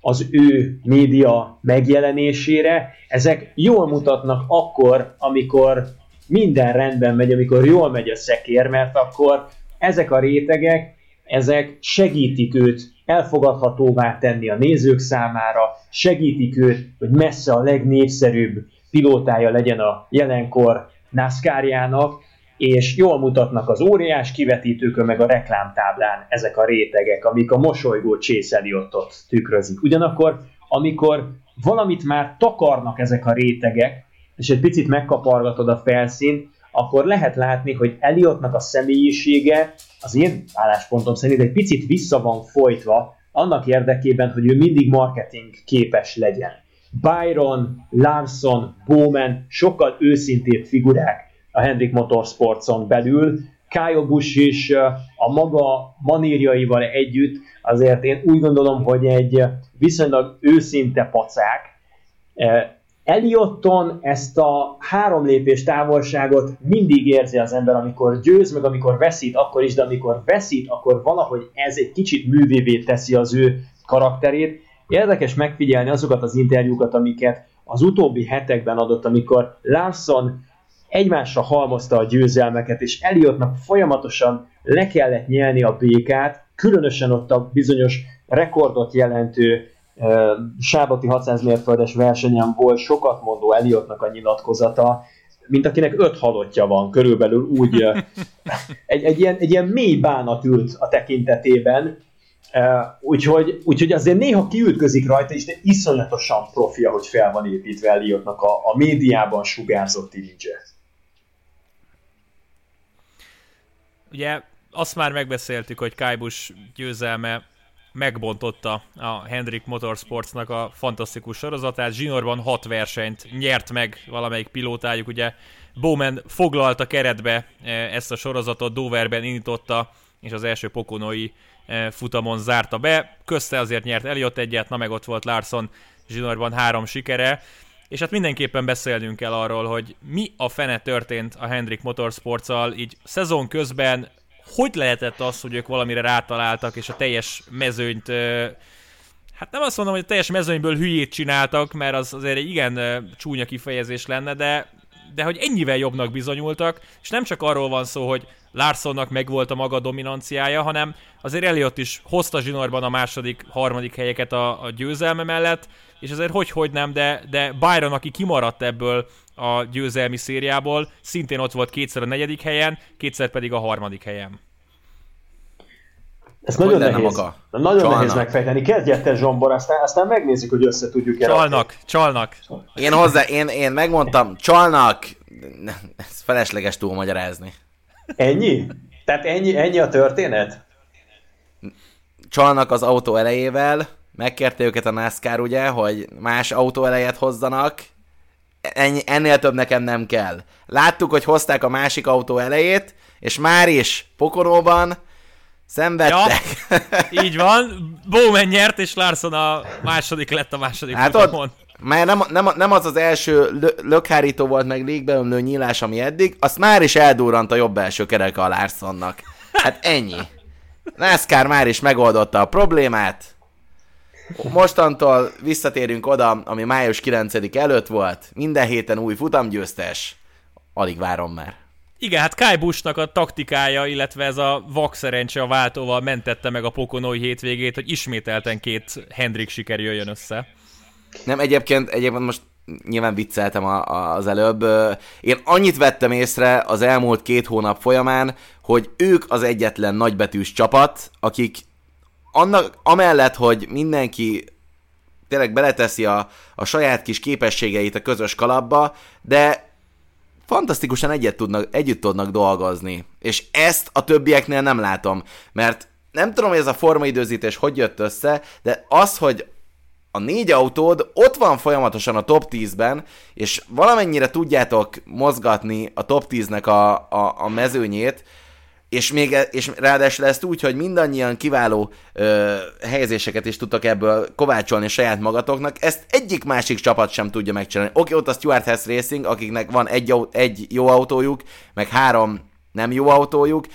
[SPEAKER 3] az ő média megjelenésére, ezek jól mutatnak akkor, amikor minden rendben megy, amikor jól megy a szekér, mert akkor ezek a rétegek, ezek segítik őt elfogadhatóvá tenni a nézők számára, segítik őt, hogy messze a legnépszerűbb pilótája legyen a jelenkor NASCAR-jának, és jól mutatnak az óriás kivetítőkön, meg a reklámtáblán ezek a rétegek, amik a mosolygó Chase Elliotot tükrözik. Ugyanakkor, amikor valamit már takarnak ezek a rétegek, és egy picit megkapargatod a felszínt, akkor lehet látni, hogy Elliotnak a személyisége az én álláspontom szerint egy picit vissza van folytva annak érdekében, hogy ő mindig marketing képes legyen. Byron, Larson, Bowman sokkal őszintébb figurák a Hendrik Motorsportson belül, Kyle Busch is a maga manírjaival együtt azért én úgy gondolom, hogy egy viszonylag őszinte pacák, Eliotton ezt a három lépés távolságot mindig érzi az ember, amikor győz, meg amikor veszít, akkor is, de amikor veszít, akkor valahogy ez egy kicsit művévé teszi az ő karakterét. Érdekes megfigyelni azokat az interjúkat, amiket az utóbbi hetekben adott, amikor Larson egymásra halmozta a győzelmeket, és Eliottnak folyamatosan le kellett nyelni a békát, különösen ott a bizonyos rekordot jelentő Sábati 600 mérföldes versenyen volt sokat mondó Eliottnak a nyilatkozata, mint akinek öt halottja van, körülbelül úgy [LAUGHS] egy, egy, ilyen, egy ilyen mély bánat ült a tekintetében, úgyhogy, úgyhogy azért néha kiütközik rajta, és de iszonyatosan profia, hogy fel van építve Eliottnak a, a médiában sugárzott image.
[SPEAKER 1] Ugye azt már megbeszéltük, hogy Kájbus győzelme megbontotta a Hendrik Motorsportsnak a fantasztikus sorozatát. Zsinorban hat versenyt nyert meg valamelyik pilótájuk, ugye Bowman foglalta keretbe e, ezt a sorozatot, Doverben indította, és az első pokonói e, futamon zárta be. Közte azért nyert Eliott egyet, na meg ott volt Larson Zsinorban három sikere. És hát mindenképpen beszélnünk kell arról, hogy mi a fene történt a Hendrik Motorsports-al, így szezon közben hogy lehetett az, hogy ők valamire rátaláltak, és a teljes mezőnyt hát nem azt mondom, hogy a teljes mezőnyből hülyét csináltak, mert az azért egy igen csúnya kifejezés lenne, de, de hogy ennyivel jobbnak bizonyultak, és nem csak arról van szó, hogy Larsonnak megvolt a maga dominanciája, hanem azért Elliot is hozta zsinórban a második, harmadik helyeket a, a győzelme mellett, és azért hogy-hogy nem, de, de Byron, aki kimaradt ebből a győzelmi szériából, szintén ott volt kétszer a negyedik helyen, kétszer pedig a harmadik helyen.
[SPEAKER 3] Ez nagyon nehéz, maga? nagyon Csalnak. nehéz megfejteni. Kezdj te Zsombor, aztán, aztán megnézzük, hogy össze tudjuk
[SPEAKER 1] el. Csalnak, csalnak.
[SPEAKER 4] Én hozzá, én, én megmondtam, csalnak, ez felesleges túlmagyarázni.
[SPEAKER 3] Ennyi? Tehát ennyi, ennyi a történet?
[SPEAKER 4] Csalnak az autó elejével, megkérte őket a NASCAR ugye, hogy más autó elejét hozzanak, ennyi, ennél több nekem nem kell. Láttuk, hogy hozták a másik autó elejét, és már is pokoróban szenvedtek.
[SPEAKER 1] Ja, így van. Bowman nyert, és Larson a második lett a második hát
[SPEAKER 4] ott, mert nem, nem, nem az az első lökhárító volt, meg légbeömlő nyílás, ami eddig, azt már is eldurrant a jobb első kereke a Larsonnak. Hát ennyi. NASCAR már is megoldotta a problémát. Mostantól visszatérünk oda, ami május 9 előtt volt. Minden héten új futamgyőztes. alig várom már.
[SPEAKER 1] Igen, hát Kai Bushnak a taktikája, illetve ez a vak szerencse a váltóval mentette meg a Pokonói hétvégét, hogy ismételten két Hendrik siker jöjjön össze.
[SPEAKER 4] Nem, egyébként, egyébként most nyilván vicceltem a, a, az előbb. Én annyit vettem észre az elmúlt két hónap folyamán, hogy ők az egyetlen nagybetűs csapat, akik annak, amellett, hogy mindenki tényleg beleteszi a, a saját kis képességeit a közös kalapba, de fantasztikusan egyet tudnak, együtt tudnak dolgozni. És ezt a többieknél nem látom, mert nem tudom, hogy ez a formaidőzítés hogy jött össze, de az, hogy a négy autód ott van folyamatosan a top 10-ben, és valamennyire tudjátok mozgatni a top 10-nek a, a, a mezőnyét, és, még, e, és ráadásul ezt úgy, hogy mindannyian kiváló ö, helyezéseket is tudtak ebből kovácsolni saját magatoknak, ezt egyik másik csapat sem tudja megcsinálni. Oké, ott a Stuart Hess Racing, akiknek van egy, egy jó autójuk, meg három nem jó autójuk,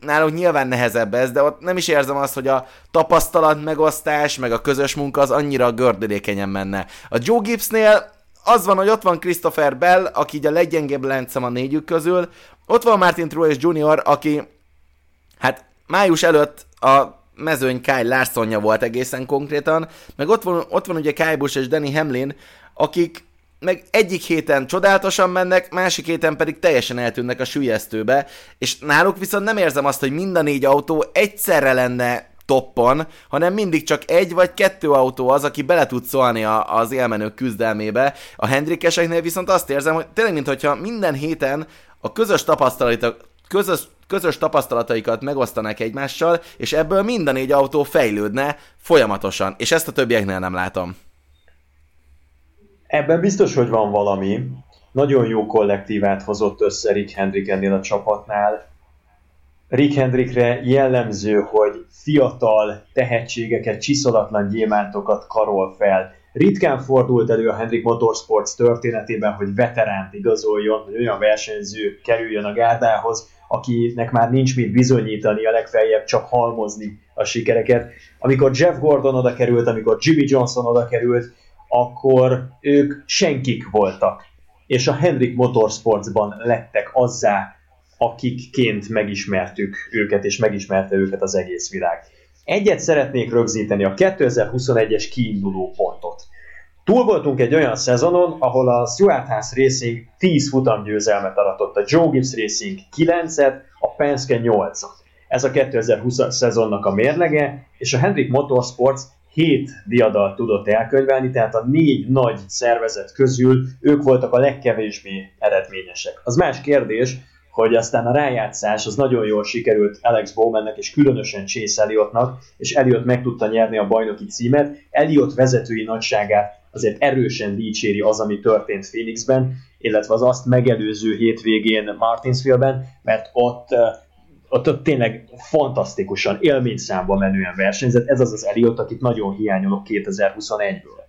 [SPEAKER 4] náluk nyilván nehezebb ez, de ott nem is érzem azt, hogy a tapasztalat megosztás, meg a közös munka az annyira gördülékenyen menne. A Joe Gibbsnél az van, hogy ott van Christopher Bell, aki így a leggyengébb láncem a négyük közül, ott van Martin Truex Jr., aki hát május előtt a mezőny Kyle Larsonja volt egészen konkrétan, meg ott van, ott van ugye Kyle Busch és Danny Hamlin, akik meg egyik héten csodálatosan mennek, másik héten pedig teljesen eltűnnek a sülyeztőbe, és náluk viszont nem érzem azt, hogy mind a négy autó egyszerre lenne toppon, hanem mindig csak egy vagy kettő autó az, aki bele tud szólni a, az élmenők küzdelmébe. A Hendrikeseknél viszont azt érzem, hogy tényleg, mintha minden héten a közös tapasztalatok, közös, közös tapasztalataikat megosztanák egymással, és ebből minden négy autó fejlődne folyamatosan, és ezt a többieknél nem látom.
[SPEAKER 3] Ebben biztos, hogy van valami. Nagyon jó kollektívát hozott össze Rick Hendrick ennél a csapatnál. Rick Hendrickre jellemző, hogy fiatal tehetségeket, csiszolatlan gyémántokat karol fel. Ritkán fordult elő a Hendrick Motorsports történetében, hogy veteránt igazoljon, hogy olyan versenyző kerüljön a gárdához, akinek már nincs mit bizonyítani, a legfeljebb csak halmozni a sikereket. Amikor Jeff Gordon oda került, amikor Jimmy Johnson oda került, akkor ők senkik voltak, és a Hendrik Motorsportsban lettek azzá, akikként megismertük őket, és megismerte őket az egész világ. Egyet szeretnék rögzíteni, a 2021-es kiinduló pontot. Túl voltunk egy olyan szezonon, ahol a Stuart House Racing 10 futamgyőzelmet aratott, a Joe Gibbs Racing 9-et, a Penske 8-at. Ez a 2020 szezonnak a mérlege, és a Hendrik Motorsports 7 diadalt tudott elkönyvelni, tehát a négy nagy szervezet közül ők voltak a legkevésbé eredményesek. Az más kérdés, hogy aztán a rájátszás az nagyon jól sikerült Alex Bowmannek és különösen Chase Elliottnak, és Elliott meg tudta nyerni a bajnoki címet. Elliott vezetői nagyságát azért erősen dicséri az, ami történt Phoenixben, illetve az azt megelőző hétvégén Martinsville-ben, mert ott ott, ott tényleg fantasztikusan, élményszámba menően versenyzett. Ez az az Elliot, akit nagyon hiányolok 2021-ből.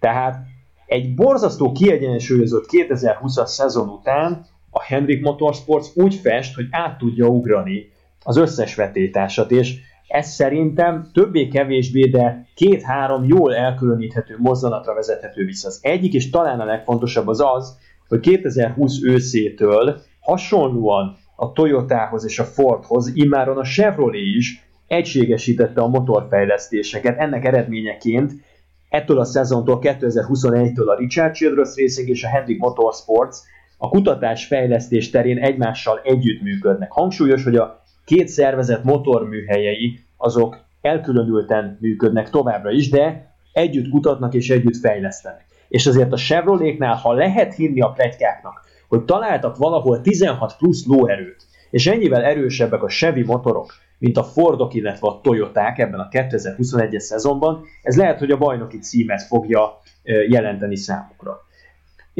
[SPEAKER 3] Tehát egy borzasztó kiegyensúlyozott 2020-as szezon után a Hendrik Motorsports úgy fest, hogy át tudja ugrani az összes vetétársat, és ez szerintem többé-kevésbé, de két-három jól elkülöníthető mozzanatra vezethető vissza. Az egyik, és talán a legfontosabb az az, hogy 2020 őszétől hasonlóan a Toyotához és a Fordhoz, immáron a Chevrolet is egységesítette a motorfejlesztéseket. Ennek eredményeként ettől a szezontól 2021-től a Richard Childress Racing és a Hendrick Motorsports a kutatás fejlesztés terén egymással együttműködnek. Hangsúlyos, hogy a két szervezet motorműhelyei azok elkülönülten működnek továbbra is, de együtt kutatnak és együtt fejlesztenek. És azért a Chevroletnál, ha lehet hinni a plegykáknak, hogy találtak valahol 16 plusz lóerőt, és ennyivel erősebbek a Chevy motorok, mint a Fordok, illetve a Toyoták ebben a 2021-es szezonban, ez lehet, hogy a bajnoki címet fogja jelenteni számukra.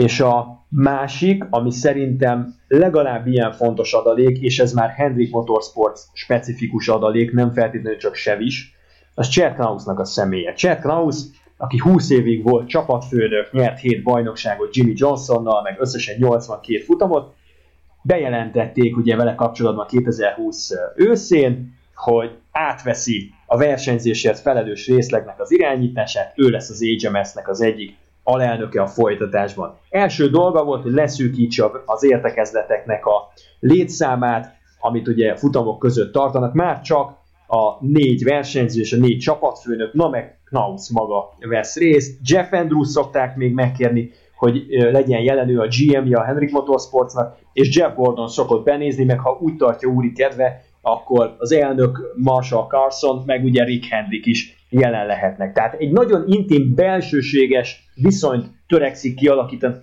[SPEAKER 3] És a másik, ami szerintem legalább ilyen fontos adalék, és ez már Hendrik Motorsports specifikus adalék, nem feltétlenül csak Sevis, az Chad Krausnak a személye. Chad Kraus aki 20 évig volt csapatfőnök, nyert 7 bajnokságot Jimmy Johnsonnal, meg összesen 82 futamot, bejelentették ugye vele kapcsolatban 2020 őszén, hogy átveszi a versenyzésért felelős részlegnek az irányítását, ő lesz az HMS-nek az egyik alelnöke a folytatásban. Első dolga volt, hogy leszűkítse az értekezleteknek a létszámát, amit ugye futamok között tartanak, már csak a négy versenyző és a négy csapatfőnök, na meg Knaus maga vesz részt. Jeff Andrews szokták még megkérni, hogy legyen jelenő a GM-je a Henrik Motorsportsnak, és Jeff Gordon szokott benézni, meg ha úgy tartja úri kedve, akkor az elnök Marshall Carson, meg ugye Rick Hendrick is jelen lehetnek. Tehát egy nagyon intim, belsőséges viszonyt törekszik kialakítani,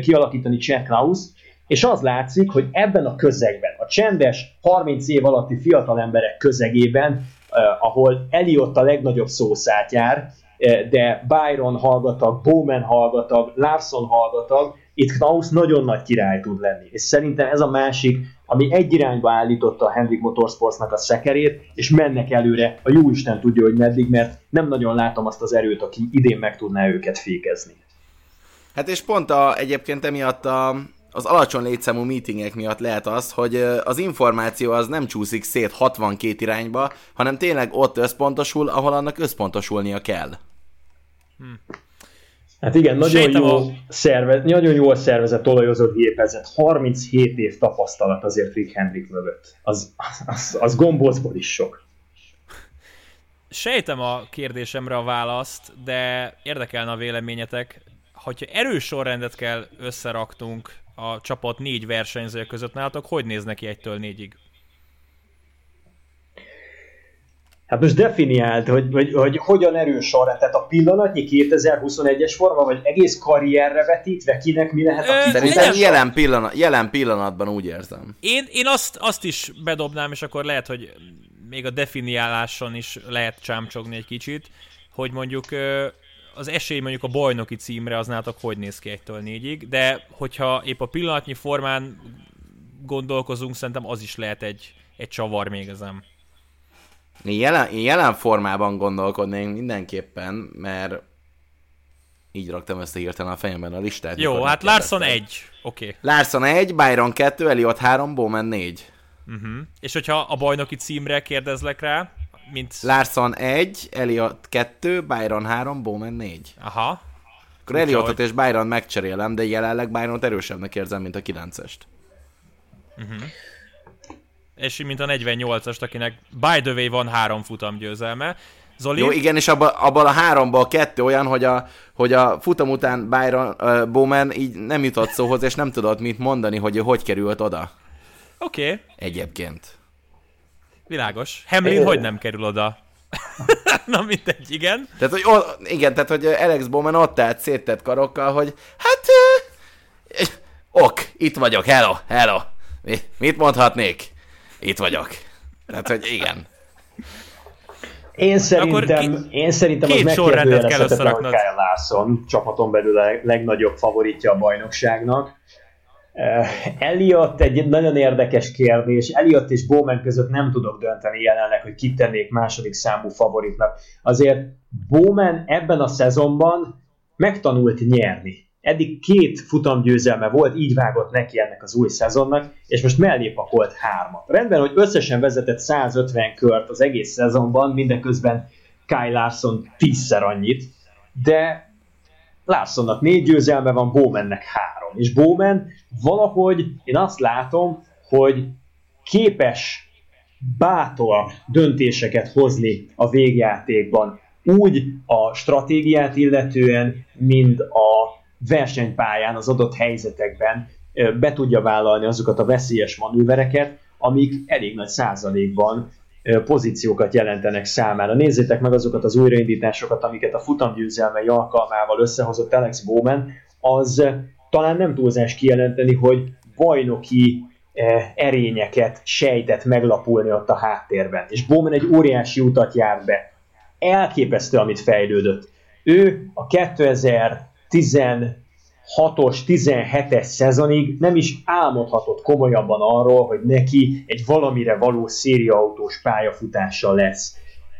[SPEAKER 3] kialakítani Chad Klaus, és az látszik, hogy ebben a közegben, a csendes 30 év alatti fiatal emberek közegében, eh, ahol Eliott a legnagyobb szószátjár, eh, de Byron hallgatag, Bowman hallgatag, Larson hallgatag, itt Knaus nagyon nagy király tud lenni. És szerintem ez a másik, ami egy irányba állította a Hendrik Motorsportsnak a szekerét, és mennek előre, a jó Isten tudja, hogy meddig, mert nem nagyon látom azt az erőt, aki idén meg tudná őket fékezni.
[SPEAKER 4] Hát és pont a, egyébként emiatt a, az alacsony létszámú meetingek miatt lehet az, hogy az információ az nem csúszik szét 62 irányba, hanem tényleg ott összpontosul, ahol annak összpontosulnia kell.
[SPEAKER 3] Hm. Hát igen, nagyon jó, a... szervez, nagyon jól szervezett, olajozott gépezet, 37 év tapasztalat azért Rick Hendrick mögött. Az, az, az gombócból is sok.
[SPEAKER 1] Sejtem a kérdésemre a választ, de érdekelne a véleményetek. Hogyha erős sorrendet kell összeraktunk a csapat négy versenyző között nálatok, hogy néz neki egytől négyig?
[SPEAKER 3] Hát most definiált, hogy, hogy, hogy hogyan erős sorrend, tehát a pillanatnyi 2021-es forma, vagy egész karrierre vetítve, kinek mi lehet a
[SPEAKER 4] Szerintem jelen, pillanat, jelen pillanatban úgy érzem.
[SPEAKER 1] Én, én azt, azt is bedobnám, és akkor lehet, hogy még a definiáláson is lehet csámcsogni egy kicsit, hogy mondjuk az esély mondjuk a bajnoki címre az nálatok hogy néz ki egytől négyig, de hogyha épp a pillanatnyi formán gondolkozunk, szerintem az is lehet egy, egy csavar még ezen.
[SPEAKER 4] Én jelen, én jelen formában gondolkodnék mindenképpen, mert így raktam össze hirtelen a fejemben a listát.
[SPEAKER 1] Jó, hát Larson 1. Oké. Okay.
[SPEAKER 4] Larson 1, Byron 2, Eliott 3, Bowman 4.
[SPEAKER 1] Uh-huh. És hogyha a bajnoki címre kérdezlek rá, mint...
[SPEAKER 4] Larson 1, Eliott 2, Byron 3, Bowman 4.
[SPEAKER 1] Aha.
[SPEAKER 4] Akkor Eliottot és Byron megcserélem, de jelenleg Byron erősebbnek érzem, mint a 9-est.
[SPEAKER 1] Uh-huh és mint a 48-ast, akinek by the way van három futam győzelme.
[SPEAKER 4] Zoli? Jó, igen, és abban abba a háromban kettő olyan, hogy a, hogy a futam után Byron uh, Bowman így nem jutott szóhoz, és nem tudott mit mondani, hogy ő hogy került oda.
[SPEAKER 1] Oké. Okay.
[SPEAKER 4] Egyébként.
[SPEAKER 1] Világos. Hamlin hogy nem kerül oda? [LAUGHS] Na mindegy, igen.
[SPEAKER 4] Tehát, hogy o, igen, tehát, hogy Alex Bowman ott állt széttett karokkal, hogy hát uh, ok, itt vagyok, hello, hello. Mit mondhatnék? Itt vagyok. Tehát, hogy igen.
[SPEAKER 3] Én szerintem, Akkor én szerintem az megkérdőjelezhetetlen, hogy Kyle Larson csapaton belül a legnagyobb favoritja a bajnokságnak. Uh, Elliot egy nagyon érdekes kérdés. Elliot és Bowman között nem tudok dönteni jelenleg, hogy kit tennék második számú favoritnak. Azért Bowman ebben a szezonban megtanult nyerni eddig két futamgyőzelme volt, így vágott neki ennek az új szezonnak, és most mellé pakolt hármat. Rendben, hogy összesen vezetett 150 kört az egész szezonban, mindeközben Kyle Larson tízszer annyit, de Larsonnak négy győzelme van, Bowmannek három. És Bowman valahogy én azt látom, hogy képes bátor döntéseket hozni a végjátékban. Úgy a stratégiát illetően, mind a versenypályán az adott helyzetekben be tudja vállalni azokat a veszélyes manővereket, amik elég nagy százalékban pozíciókat jelentenek számára. Nézzétek meg azokat az újraindításokat, amiket a futamgyőzelmei alkalmával összehozott Alex Bowman, az talán nem túlzás kijelenteni, hogy bajnoki erényeket sejtett meglapulni ott a háttérben. És Bowman egy óriási utat járt be. Elképesztő, amit fejlődött. Ő a 2000 16-os, 17-es szezonig nem is álmodhatott komolyabban arról, hogy neki egy valamire való szériaautós pályafutása lesz.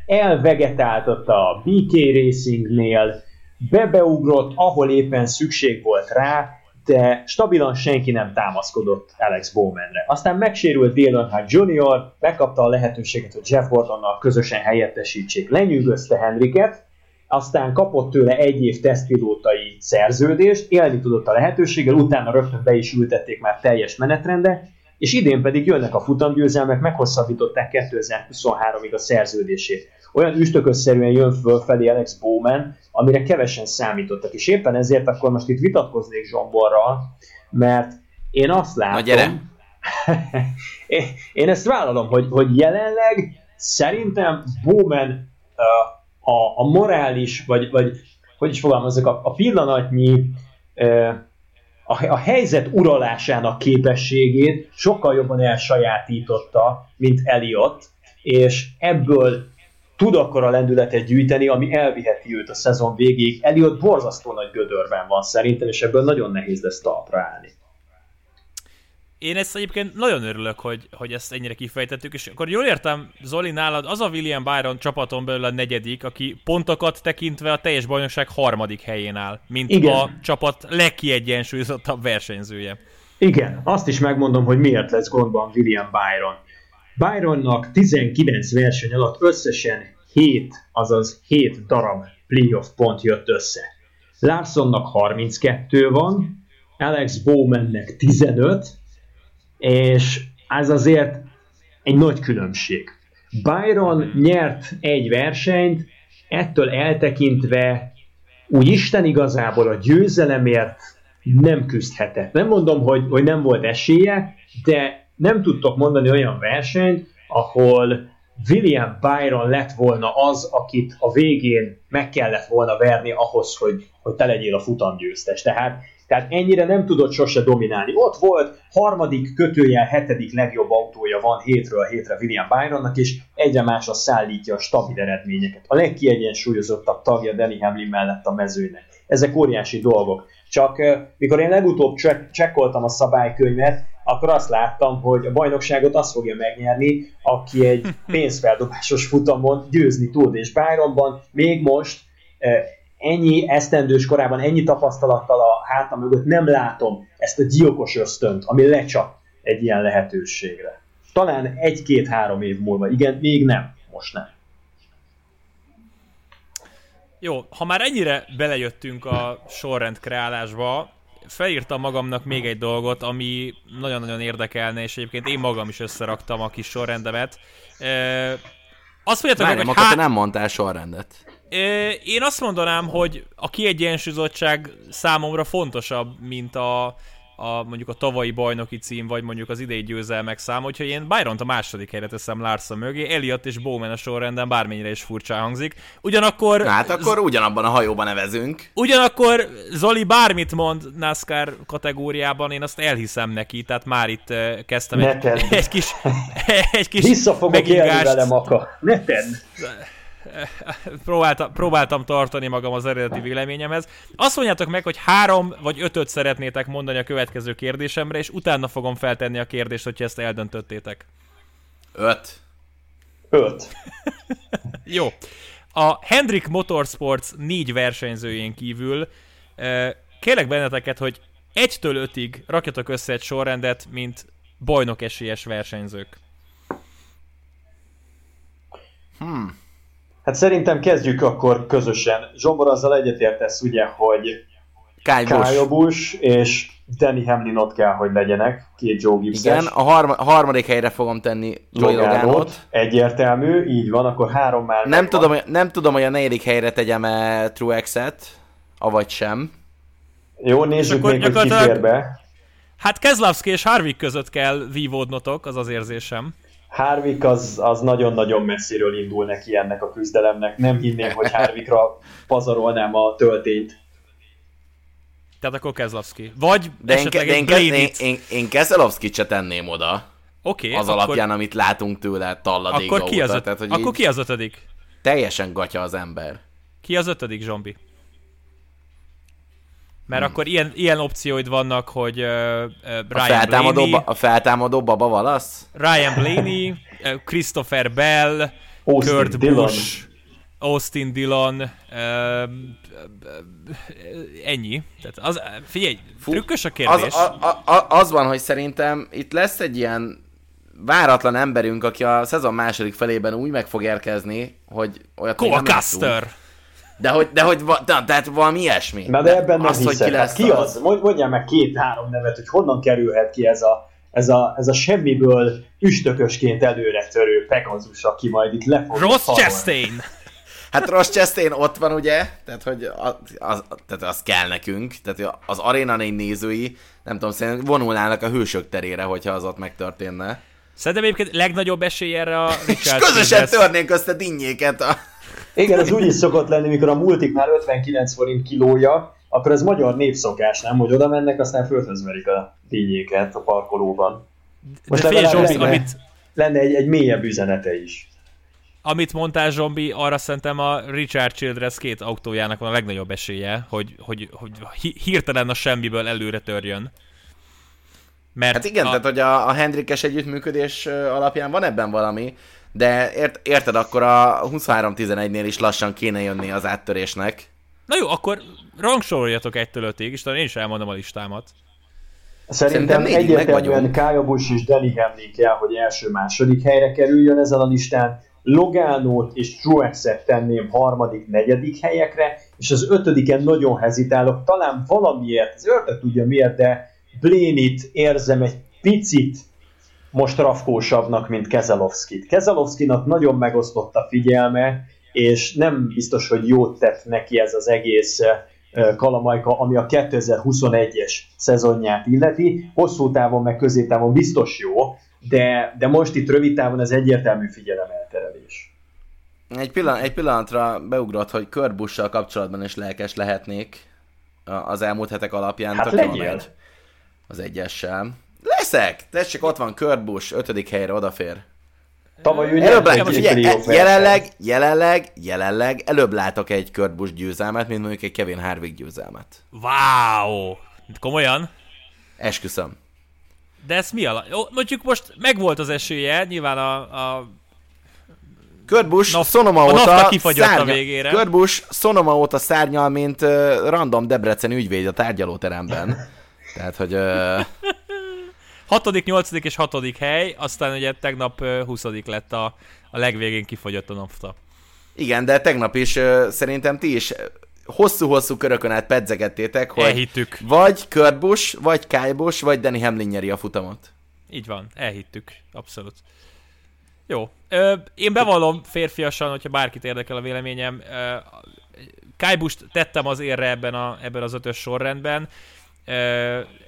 [SPEAKER 3] Elvegetáltatta a BK Racingnél, bebeugrott, ahol éppen szükség volt rá, de stabilan senki nem támaszkodott Alex Bowmanre. Aztán megsérült Dale Earnhardt Jr., megkapta a lehetőséget, hogy Jeff Gordonnal közösen helyettesítsék, lenyűgözte Henriket, aztán kapott tőle egy év tesztpilótai szerződést, élni tudott a lehetőséggel, utána rögtön be is ültették már teljes menetrende, és idén pedig jönnek a futamgyőzelmek, meghosszabbították 2023-ig a szerződését. Olyan üstökösszerűen jön fölfelé Alex Bowman, amire kevesen számítottak, és éppen ezért akkor most itt vitatkoznék Zsomborral, mert én azt látom, Na gyere. [LAUGHS] én ezt vállalom, hogy, hogy jelenleg szerintem Bowman a, a, a morális, vagy, vagy hogy is fogalmazok, a, a pillanatnyi a, a helyzet uralásának képességét sokkal jobban elsajátította, mint Eliott, és ebből tud akkor a lendületet gyűjteni, ami elviheti őt a szezon végéig. Eliott borzasztó nagy gödörben van szerintem, és ebből nagyon nehéz lesz talpra állni.
[SPEAKER 1] Én ezt egyébként nagyon örülök, hogy, hogy ezt ennyire kifejtettük, és akkor jól értem, Zoli, nálad az a William Byron csapaton belül a negyedik, aki pontokat tekintve a teljes bajnokság harmadik helyén áll, mint Igen. a csapat legkiegyensúlyozottabb versenyzője.
[SPEAKER 3] Igen, azt is megmondom, hogy miért lesz gondban William Byron. Byronnak 19 verseny alatt összesen 7, azaz 7 darab playoff pont jött össze. Larsonnak 32 van, Alex Bowmannek 15, és ez azért egy nagy különbség. Byron nyert egy versenyt, ettől eltekintve úgy Isten igazából a győzelemért nem küzdhetett. Nem mondom, hogy, hogy nem volt esélye, de nem tudtok mondani olyan versenyt, ahol William Byron lett volna az, akit a végén meg kellett volna verni ahhoz, hogy, hogy te legyél a futamgyőztes. Tehát tehát ennyire nem tudott sose dominálni. Ott volt, harmadik kötőjel hetedik legjobb autója van hétről hétre William Byronnak, és egyre másra szállítja a stabil eredményeket. A legkiegyensúlyozottabb tagja Danny Hamlin mellett a mezőnek. Ezek óriási dolgok. Csak mikor én legutóbb csekkoltam a szabálykönyvet, akkor azt láttam, hogy a bajnokságot azt fogja megnyerni, aki egy pénzfeldobásos futamon győzni tud, és Byronban még most ennyi esztendős korában, ennyi tapasztalattal a hátam mögött nem látom ezt a gyilkos ösztönt, ami lecsap egy ilyen lehetőségre. Talán egy-két-három év múlva, igen, még nem, most nem.
[SPEAKER 1] Jó, ha már ennyire belejöttünk a sorrend kreálásba, felírtam magamnak még egy dolgot, ami nagyon-nagyon érdekelne, és egyébként én magam is összeraktam a kis sorrendemet. E,
[SPEAKER 4] azt mondjátok meg, hogy há... te nem mondtál sorrendet.
[SPEAKER 1] Én azt mondanám, hogy a kiegyensúlyozottság számomra fontosabb, mint a, a mondjuk a tavalyi bajnoki cím, vagy mondjuk az idei győzelmek szám, hogyha én byron a második helyre teszem Larson mögé, Elliot és Bowman a sorrenden bármennyire is furcsa hangzik. Ugyanakkor...
[SPEAKER 4] Hát akkor ugyanabban a hajóban nevezünk.
[SPEAKER 1] Ugyanakkor Zoli bármit mond NASCAR kategóriában, én azt elhiszem neki, tehát már itt kezdtem egy, egy kis, [LAUGHS] egy kis
[SPEAKER 3] Vissza fogok élni vele, Maka. Ne tedd
[SPEAKER 1] próbáltam, próbáltam tartani magam az eredeti véleményemhez. Azt mondjátok meg, hogy három vagy ötöt szeretnétek mondani a következő kérdésemre, és utána fogom feltenni a kérdést, hogyha ezt eldöntöttétek.
[SPEAKER 4] Öt.
[SPEAKER 3] Öt.
[SPEAKER 1] Jó. A Hendrik Motorsports négy versenyzőjén kívül kérlek benneteket, hogy egytől ötig rakjatok össze egy sorrendet, mint bajnok esélyes versenyzők.
[SPEAKER 3] Hmm. Hát szerintem kezdjük akkor közösen. Zsombor azzal egyetértesz ugye, hogy Kyle Busch és Danny Hamlin ott kell, hogy legyenek, két Joe gibbs
[SPEAKER 4] Igen, a, harma- a harmadik helyre fogom tenni Joey Logánot.
[SPEAKER 3] Egyértelmű, így van, akkor három már
[SPEAKER 4] nem tudom, hogy, nem tudom, hogy a negyedik helyre tegyem-e Truex-et, avagy sem.
[SPEAKER 3] Jó, nézzük még, hogy ki fér be.
[SPEAKER 1] Hát Kezlavski és Harvick között kell vívódnotok, az az érzésem.
[SPEAKER 3] Harvick az, az nagyon-nagyon messziről indul neki ennek a küzdelemnek. Nem hinném, hogy Harvickra pazarolnám a töltényt.
[SPEAKER 1] Tehát akkor Kezlovski. Vagy
[SPEAKER 4] de esetleg én, én, én, én, én Keselowski se tenném oda.
[SPEAKER 1] Oké.
[SPEAKER 4] Okay, az akkor, alapján, amit látunk tőle talladéga
[SPEAKER 1] akkor ki az, óta. Tehát, hogy akkor ki az ötödik?
[SPEAKER 4] Teljesen gatya az ember.
[SPEAKER 1] Ki az ötödik, Zsombi? Mert hmm. akkor ilyen, ilyen opcióid vannak, hogy uh, Ryan a feltámadó, Blaney,
[SPEAKER 4] ba, a feltámadó baba valasz?
[SPEAKER 1] Ryan Blaney, uh, Christopher Bell, Austin Kurt Dillon. Busch, Austin Dillon, uh, ennyi. Tehát az, figyelj, Fú, trükkös a kérdés.
[SPEAKER 4] Az, a, a, az van, hogy szerintem itt lesz egy ilyen váratlan emberünk, aki a szezon második felében úgy meg fog érkezni, hogy olyat
[SPEAKER 1] Cole Custer!
[SPEAKER 4] De hogy, de hogy de, tehát valami ilyesmi.
[SPEAKER 3] Na de ebben nem
[SPEAKER 4] azt,
[SPEAKER 3] hiszek. Hogy ki, lesz hát ki az? az? Mondjál meg két-három nevet, hogy honnan kerülhet ki ez a, ez a, ez a semmiből üstökösként előre törő Pegazus, aki majd itt le fog
[SPEAKER 1] Ross Chastain! [LAUGHS]
[SPEAKER 4] Hát Ross Chastain ott van, ugye? Tehát, hogy az, az, tehát az kell nekünk. Tehát az Arena 4 nézői, nem tudom, szerintem vonulnának a hősök terére, hogyha az ott megtörténne.
[SPEAKER 1] Szerintem egyébként legnagyobb esély erre a [LAUGHS]
[SPEAKER 4] Richard És közösen törnénk azt a dinnyéket. A...
[SPEAKER 3] Igen, az úgy is szokott lenni, mikor a multiknál 59 forint kilója, akkor ez magyar népszokás, nem? Hogy oda mennek, aztán földhöz verik a dinnyéket a parkolóban.
[SPEAKER 1] Most De figyelj, Zsombi, lenne, amit...
[SPEAKER 3] lenne egy, egy mélyebb üzenete is.
[SPEAKER 1] Amit mondtál, Zsombi, arra szerintem a Richard Childress két autójának van a legnagyobb esélye, hogy, hogy, hogy hirtelen a semmiből előre törjön.
[SPEAKER 4] Mert hát igen, a... tehát hogy a, a Hendrikes együttműködés alapján van ebben valami, de ért, érted, akkor a 23-11-nél is lassan kéne jönni az áttörésnek.
[SPEAKER 1] Na jó, akkor rangsoroljatok egytől ötig, és talán én is elmondom a listámat.
[SPEAKER 3] Szerintem, Szerintem egyértelműen Kaya Busch és Danny Hamlin kell, hogy első-második helyre kerüljön ezen a listán. Logánót és Truexet tenném harmadik, negyedik helyekre, és az ötödiken nagyon hezitálok, talán valamiért, az ördög tudja miért, de Blénit érzem egy picit most rafkósabbnak, mint Kezelovskit. Kezelovskinak nagyon megosztott a figyelme, és nem biztos, hogy jót tett neki ez az egész kalamajka, ami a 2021-es szezonját illeti. Hosszú távon, meg középtávon biztos jó, de, de most itt rövid távon ez egyértelmű figyelemelterelés.
[SPEAKER 4] Egy, pillanat, egy pillanatra beugrott, hogy körbussal kapcsolatban is lelkes lehetnék az elmúlt hetek alapján.
[SPEAKER 3] Hát legyél.
[SPEAKER 4] Az egyessel. Leszek! Tessék, ott van Körbuss, ötödik helyre odafér.
[SPEAKER 3] Tavaly ő
[SPEAKER 4] előbb lát, ugye, jelenleg, jelenleg, jelenleg előbb látok egy Kurt Busch győzelmet, mint mondjuk egy Kevin Harvick győzelmet.
[SPEAKER 1] Wow! Komolyan?
[SPEAKER 4] Esküszöm.
[SPEAKER 1] De ez mi alap? Mondjuk most megvolt az esélye, nyilván a, a
[SPEAKER 4] Kurt Busch Naf- Sonoma a
[SPEAKER 1] óta szárnya, a végére.
[SPEAKER 4] Kurt Busch Sonoma óta szárnyal, mint uh, random Debrecen ügyvéd a tárgyalóteremben. Tehát, hogy... Uh...
[SPEAKER 1] Hatodik, nyolcadik és hatodik hely, aztán ugye tegnap huszadik lett a, a legvégén kifogyott a nafta.
[SPEAKER 4] Igen, de tegnap is szerintem ti is hosszú-hosszú körökön át pedzegettétek, hogy
[SPEAKER 1] elhittük.
[SPEAKER 4] vagy Kurt Busch, vagy Kyle Busch, vagy Danny Hamlin nyeri a futamot.
[SPEAKER 1] Így van, elhittük, abszolút. Jó, ö, én bevallom férfiasan, hogyha bárkit érdekel a véleményem, ö, Kyle Busch tettem az érre ebben, a, ebben az ötös sorrendben,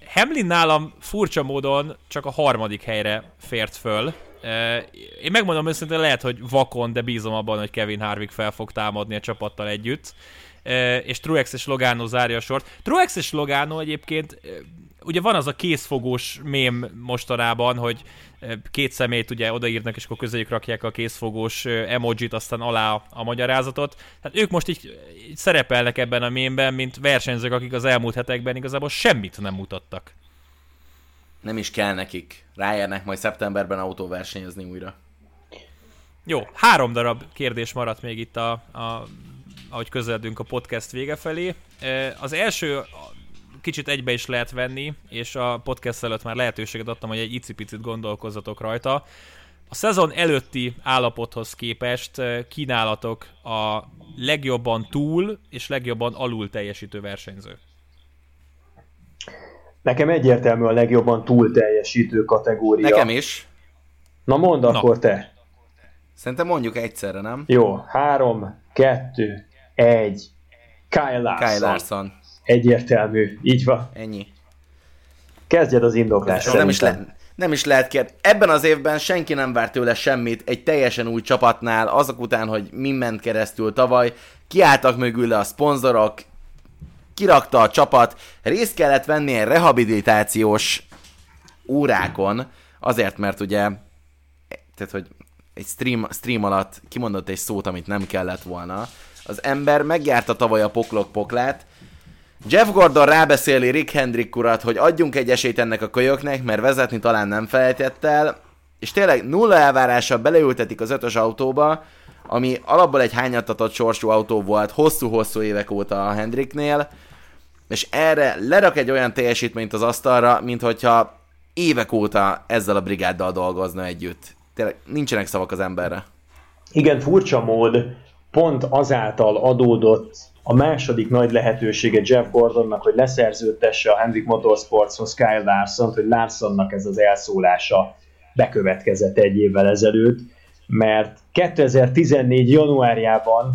[SPEAKER 1] Hamlin nálam furcsa módon csak a harmadik helyre fért föl. Én megmondom őszintén, lehet, hogy vakon, de bízom abban, hogy Kevin Harvick fel fog támadni a csapattal együtt. És Truex és Logano zárja a sort. Truex és Logano egyébként ugye van az a készfogós mém mostanában, hogy két szemét ugye odaírnak, és akkor közéjük rakják a készfogós emojit, aztán alá a magyarázatot. Tehát ők most így, így szerepelnek ebben a mémben, mint versenyzők, akik az elmúlt hetekben igazából semmit nem mutattak.
[SPEAKER 4] Nem is kell nekik. Ráérnek majd szeptemberben autóversenyezni újra.
[SPEAKER 1] Jó, három darab kérdés maradt még itt, a, a, ahogy közeledünk a podcast vége felé. Az első kicsit egybe is lehet venni, és a podcast előtt már lehetőséget adtam, hogy egy icipicit gondolkozzatok rajta. A szezon előtti állapothoz képest kínálatok a legjobban túl és legjobban alul teljesítő versenyző.
[SPEAKER 3] Nekem egyértelmű a legjobban túl teljesítő kategória.
[SPEAKER 4] Nekem is.
[SPEAKER 3] Na mondd Na. akkor te.
[SPEAKER 4] Szerintem mondjuk egyszerre, nem?
[SPEAKER 3] Jó, három, kettő, egy. Kyle Larson. Kyle Larson. Egyértelmű, így van.
[SPEAKER 4] Ennyi.
[SPEAKER 3] Kezdjed az indoklást.
[SPEAKER 4] Nem is, le, nem is lehet kérd. Ebben az évben senki nem várt tőle semmit egy teljesen új csapatnál, azok után, hogy mi ment keresztül tavaly, kiálltak mögüle a szponzorok, kirakta a csapat, részt kellett venni egy rehabilitációs órákon, azért, mert ugye, tehát, hogy egy stream, stream alatt kimondott egy szót, amit nem kellett volna. Az ember megjárta tavaly a poklok poklát, Jeff Gordon rábeszéli Rick Hendrick urat, hogy adjunk egy esélyt ennek a kölyöknek, mert vezetni talán nem felejtett el, és tényleg nulla elvárással beleültetik az ötös autóba, ami alapból egy hányattatott sorsú autó volt hosszú-hosszú évek óta a Hendricknél, és erre lerak egy olyan teljesítményt az asztalra, mint hogyha évek óta ezzel a brigáddal dolgozna együtt. Tényleg nincsenek szavak az emberre.
[SPEAKER 3] Igen, furcsa mód, pont azáltal adódott a második nagy lehetősége Jeff Gordonnak, hogy leszerződtesse a Hendrick Motorsportshoz Kyle Larson, hogy Larsonnak ez az elszólása bekövetkezett egy évvel ezelőtt, mert 2014. januárjában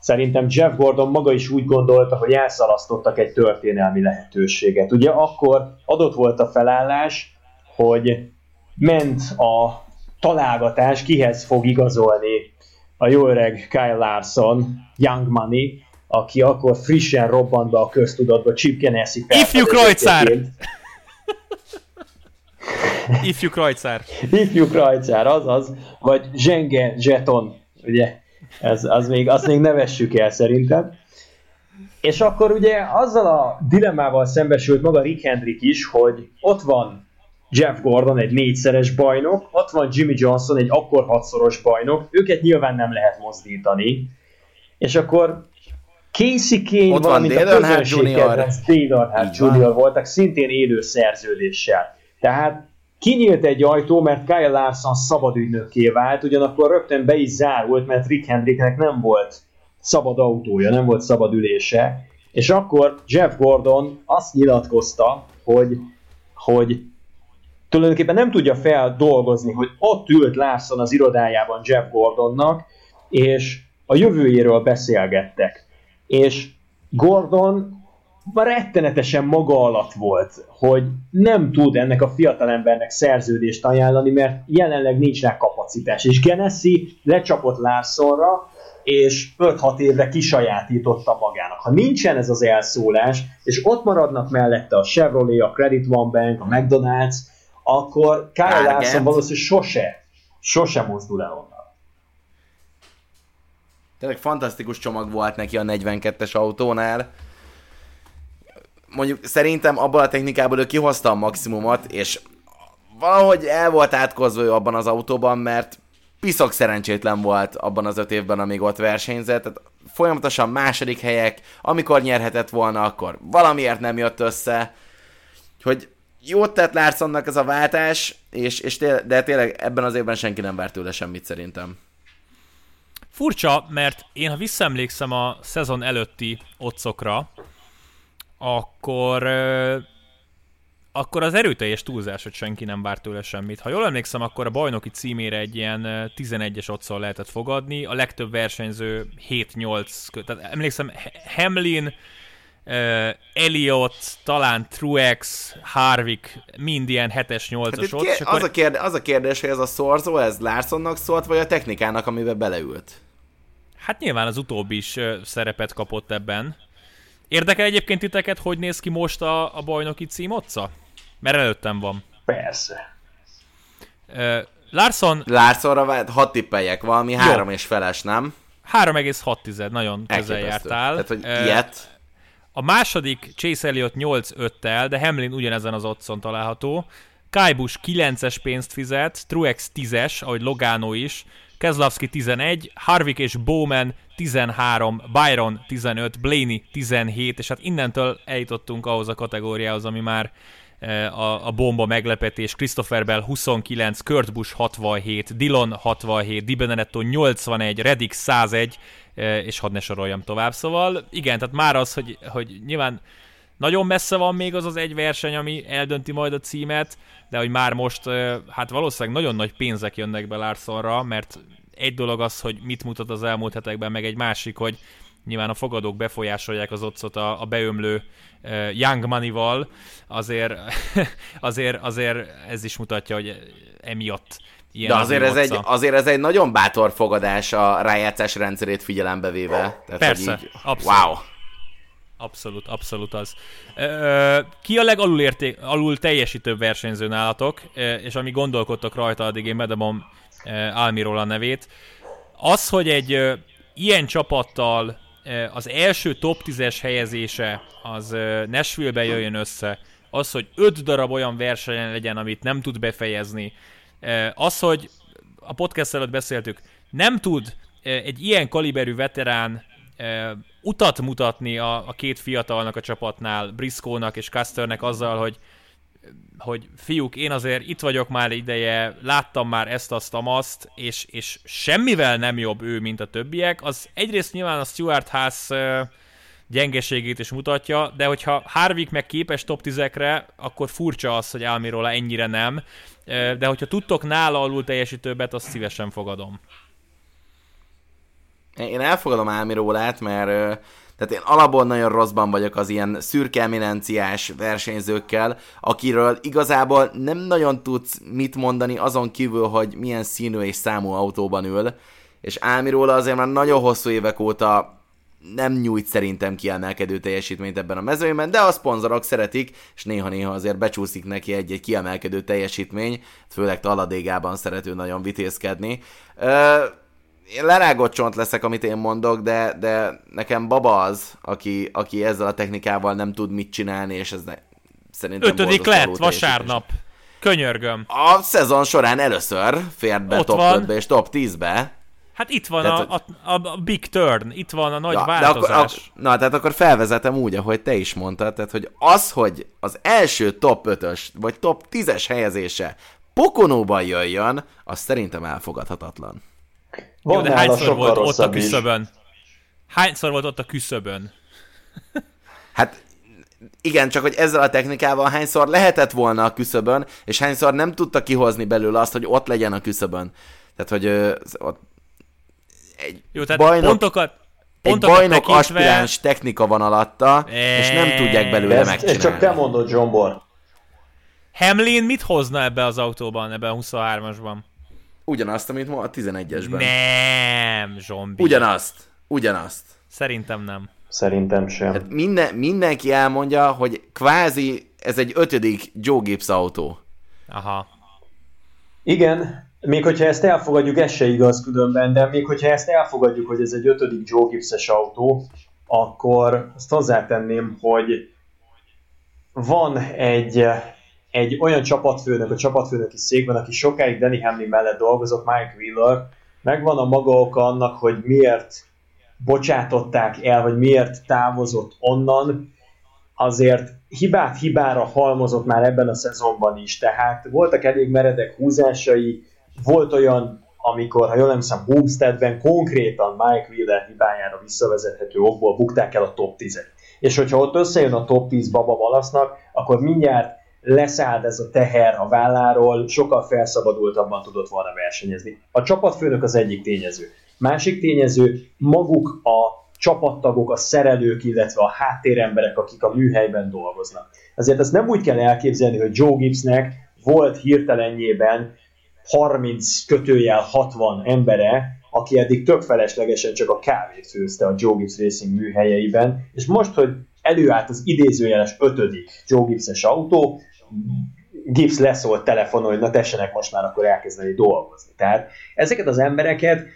[SPEAKER 3] szerintem Jeff Gordon maga is úgy gondolta, hogy elszalasztottak egy történelmi lehetőséget. Ugye akkor adott volt a felállás, hogy ment a találgatás, kihez fog igazolni a jó öreg Kyle Larson, Young Money, aki akkor frissen robbant be a köztudatba Chip Ganassi
[SPEAKER 1] Ifjú Krajcár! [LAUGHS] Ifjú Krajcár.
[SPEAKER 3] Ifjú Krajcár, azaz. Vagy Zsenge Jeton, ugye? Ez, az még, azt még nevessük el szerintem. És akkor ugye azzal a dilemmával szembesült maga Rick Hendrick is, hogy ott van Jeff Gordon, egy négyszeres bajnok, ott van Jimmy Johnson, egy akkor hatszoros bajnok, őket nyilván nem lehet mozdítani. És akkor Casey Kane,
[SPEAKER 4] Ott
[SPEAKER 3] valamint
[SPEAKER 4] van
[SPEAKER 3] a közönség kedvenc Dale Earnhardt Junior voltak szintén élő szerződéssel. Tehát kinyílt egy ajtó, mert Kyle Larson szabad ügynökké vált, ugyanakkor rögtön be is zárult, mert Rick Hendricknek nem volt szabad autója, nem volt szabad ülése, és akkor Jeff Gordon azt nyilatkozta, hogy, hogy tulajdonképpen nem tudja feldolgozni, hogy ott ült Larson az irodájában Jeff Gordonnak, és a jövőjéről beszélgettek. És Gordon rettenetesen maga alatt volt, hogy nem tud ennek a fiatalembernek szerződést ajánlani, mert jelenleg nincs rá kapacitás. És Genesi lecsapott Larsonra, és 5-6 évre kisajátította magának. Ha nincsen ez az elszólás, és ott maradnak mellette a Chevrolet, a Credit One Bank, a McDonald's, akkor Kyle. Larson valószínűleg sose, sose mozdul el onnan.
[SPEAKER 4] Tényleg fantasztikus csomag volt neki a 42-es autónál. Mondjuk szerintem abból a technikából ő kihozta a maximumot, és valahogy el volt átkozva ő abban az autóban, mert piszok szerencsétlen volt abban az öt évben, amíg ott versenyzett. Tehát folyamatosan második helyek, amikor nyerhetett volna, akkor valamiért nem jött össze. Hogy jót tett Larsonnak ez a váltás, és, és té- de tényleg ebben az évben senki nem várt tőle semmit szerintem.
[SPEAKER 1] Furcsa, mert én ha visszaemlékszem a szezon előtti otcokra, akkor akkor az erőteljes túlzás, hogy senki nem várt tőle semmit. Ha jól emlékszem, akkor a bajnoki címére egy ilyen ö, 11-es otszal lehetett fogadni, a legtöbb versenyző 7-8, kö- tehát emlékszem Hamlin, uh, Elliot, talán Truex, Harvick, mind ilyen 7-es, 8-as
[SPEAKER 4] Hát
[SPEAKER 1] ott,
[SPEAKER 4] kér,
[SPEAKER 1] akkor
[SPEAKER 4] az, a kérdés, az a kérdés, hogy ez a szorzó, ez Larsonnak szólt, vagy a technikának, amiben beleült?
[SPEAKER 1] Hát nyilván az utóbbi is szerepet kapott ebben. Érdekel egyébként titeket, hogy néz ki most a, a bajnoki cím otca? Mert előttem van.
[SPEAKER 3] Persze.
[SPEAKER 1] Ö, Larson
[SPEAKER 4] Larsonra hadd tippeljek, valami három és feles, nem?
[SPEAKER 1] 3,6, nagyon közel jártál.
[SPEAKER 4] Tehát, hogy ilyet,
[SPEAKER 1] A második Chase Elliott 8-5-tel, de Hamlin ugyanezen az otcon található. Kyle Busch 9-es pénzt fizet, Truex 10-es, ahogy Logano is, Kezlavski 11, Harvick és Bowman 13, Byron 15, Blaney 17, és hát innentől eljutottunk ahhoz a kategóriához, ami már eh, a, a bomba meglepetés, Christopher Bell 29, Kurt Busch 67, Dillon 67, Di Benedetto 81, Reddick 101, eh, és hadd ne soroljam tovább. Szóval igen, tehát már az, hogy, hogy nyilván nagyon messze van még az az egy verseny, ami eldönti majd a címet, de hogy már most, hát valószínűleg nagyon nagy pénzek jönnek be Larsonra, mert egy dolog az, hogy mit mutat az elmúlt hetekben, meg egy másik, hogy nyilván a fogadók befolyásolják az otcot a, a beömlő uh, Young Money-val, azért, [LAUGHS] azért, azért ez is mutatja, hogy emiatt ilyen
[SPEAKER 4] de
[SPEAKER 1] az
[SPEAKER 4] azért ez, egy, azért ez egy nagyon bátor fogadás a rájátszás rendszerét figyelembe véve. Tehát,
[SPEAKER 1] Persze,
[SPEAKER 4] így,
[SPEAKER 1] abszolút.
[SPEAKER 4] Wow.
[SPEAKER 1] Abszolút, abszolút az. Ki a legalul érték, alul teljesítőbb versenyző nálatok, és ami gondolkodtok rajta, addig én bedobom ö, Almiról a nevét. Az, hogy egy ilyen csapattal az első top 10-es helyezése az Nashville-be jöjjön össze, az, hogy öt darab olyan versenyen legyen, amit nem tud befejezni, az, hogy a podcast előtt beszéltük, nem tud egy ilyen kaliberű veterán utat mutatni a, a két fiatalnak a csapatnál, Briscoe-nak és Custernek azzal, hogy hogy fiúk, én azért itt vagyok már ideje, láttam már ezt, azt, azt, és, és semmivel nem jobb ő, mint a többiek, az egyrészt nyilván a Stuart House gyengeségét is mutatja, de hogyha Harvick meg képes top 10-ekre, akkor furcsa az, hogy Almirola ennyire nem, de hogyha tudtok nála alul teljesítőbbet, azt szívesen fogadom.
[SPEAKER 4] Én elfogadom Almirólát, mert tehát én alapból nagyon rosszban vagyok az ilyen szürke eminenciás versenyzőkkel, akiről igazából nem nagyon tudsz mit mondani azon kívül, hogy milyen színű és számú autóban ül, és Álmiróla azért már nagyon hosszú évek óta nem nyújt szerintem kiemelkedő teljesítményt ebben a mezőnyben, de a szponzorok szeretik, és néha-néha azért becsúszik neki egy-egy kiemelkedő teljesítmény, főleg taladégában szerető nagyon vitézkedni. Ö- én lerágott csont leszek, amit én mondok, de, de nekem baba az, aki, aki ezzel a technikával nem tud mit csinálni, és ez ne, szerintem
[SPEAKER 1] Ötödik lett vasárnap. Könyörgöm.
[SPEAKER 4] A szezon során először fért be Ott top van. 5-be és top 10-be.
[SPEAKER 1] Hát itt van tehát, a, a, a big turn, itt van a nagy ja, változás.
[SPEAKER 4] akkor, ak, na, tehát akkor felvezetem úgy, ahogy te is mondtad, tehát hogy az, hogy az első top 5-ös, vagy top 10-es helyezése Pokonóban jöjjön, az szerintem elfogadhatatlan.
[SPEAKER 1] Van Jó, de hányszor volt ott a küszöbön? Is. Hányszor volt ott a küszöbön?
[SPEAKER 4] hát igen, csak hogy ezzel a technikával hányszor lehetett volna a küszöbön, és hányszor nem tudta kihozni belőle azt, hogy ott legyen a küszöbön. Tehát, hogy ö, ott
[SPEAKER 1] egy Jó, tehát bajnok, pontokat,
[SPEAKER 4] pontokat egy bajnok tekintve... aspiráns technika van alatta, eee... és nem tudják belőle ezt, megcsinálni.
[SPEAKER 3] Ezt csak te mondod, John.
[SPEAKER 1] Hamlin mit hozna ebbe az autóban, ebbe a 23-asban?
[SPEAKER 4] Ugyanazt, amit ma a 11-esben.
[SPEAKER 1] Nem, zombi.
[SPEAKER 4] Ugyanazt. Ugyanazt.
[SPEAKER 1] Szerintem nem.
[SPEAKER 3] Szerintem sem. Hát
[SPEAKER 4] minden, mindenki elmondja, hogy kvázi ez egy ötödik Joe Gibbs autó.
[SPEAKER 1] Aha.
[SPEAKER 3] Igen, még hogyha ezt elfogadjuk, ez se igaz különben, de még hogyha ezt elfogadjuk, hogy ez egy ötödik Joe Gibbs-es autó, akkor azt hozzátenném, hogy van egy egy olyan csapatfőnök a csapatfőnöki székben, aki sokáig Danny Hamlin mellett dolgozott, Mike Wheeler, megvan a maga oka annak, hogy miért bocsátották el, vagy miért távozott onnan, azért hibát hibára halmozott már ebben a szezonban is, tehát voltak elég meredek húzásai, volt olyan, amikor, ha jól emlékszem, Homesteadben konkrétan Mike Wheeler hibájára visszavezethető okból bukták el a top 10-et. És hogyha ott összejön a top 10 baba valasznak, akkor mindjárt leszállt ez a teher a válláról, sokkal felszabadultabban tudott volna versenyezni. A csapatfőnök az egyik tényező. Másik tényező, maguk a csapattagok, a szerelők, illetve a háttéremberek, akik a műhelyben dolgoznak. Ezért ezt nem úgy kell elképzelni, hogy Joe Gibbsnek volt hirtelenjében 30 kötőjel 60 embere, aki eddig tök feleslegesen csak a kávét főzte a Joe Gibbs Racing műhelyeiben, és most, hogy előállt az idézőjeles ötödik Joe Gibbs-es autó, Gibbs leszólt telefonon, hogy na tessenek most már akkor elkezdeni dolgozni. Tehát ezeket az embereket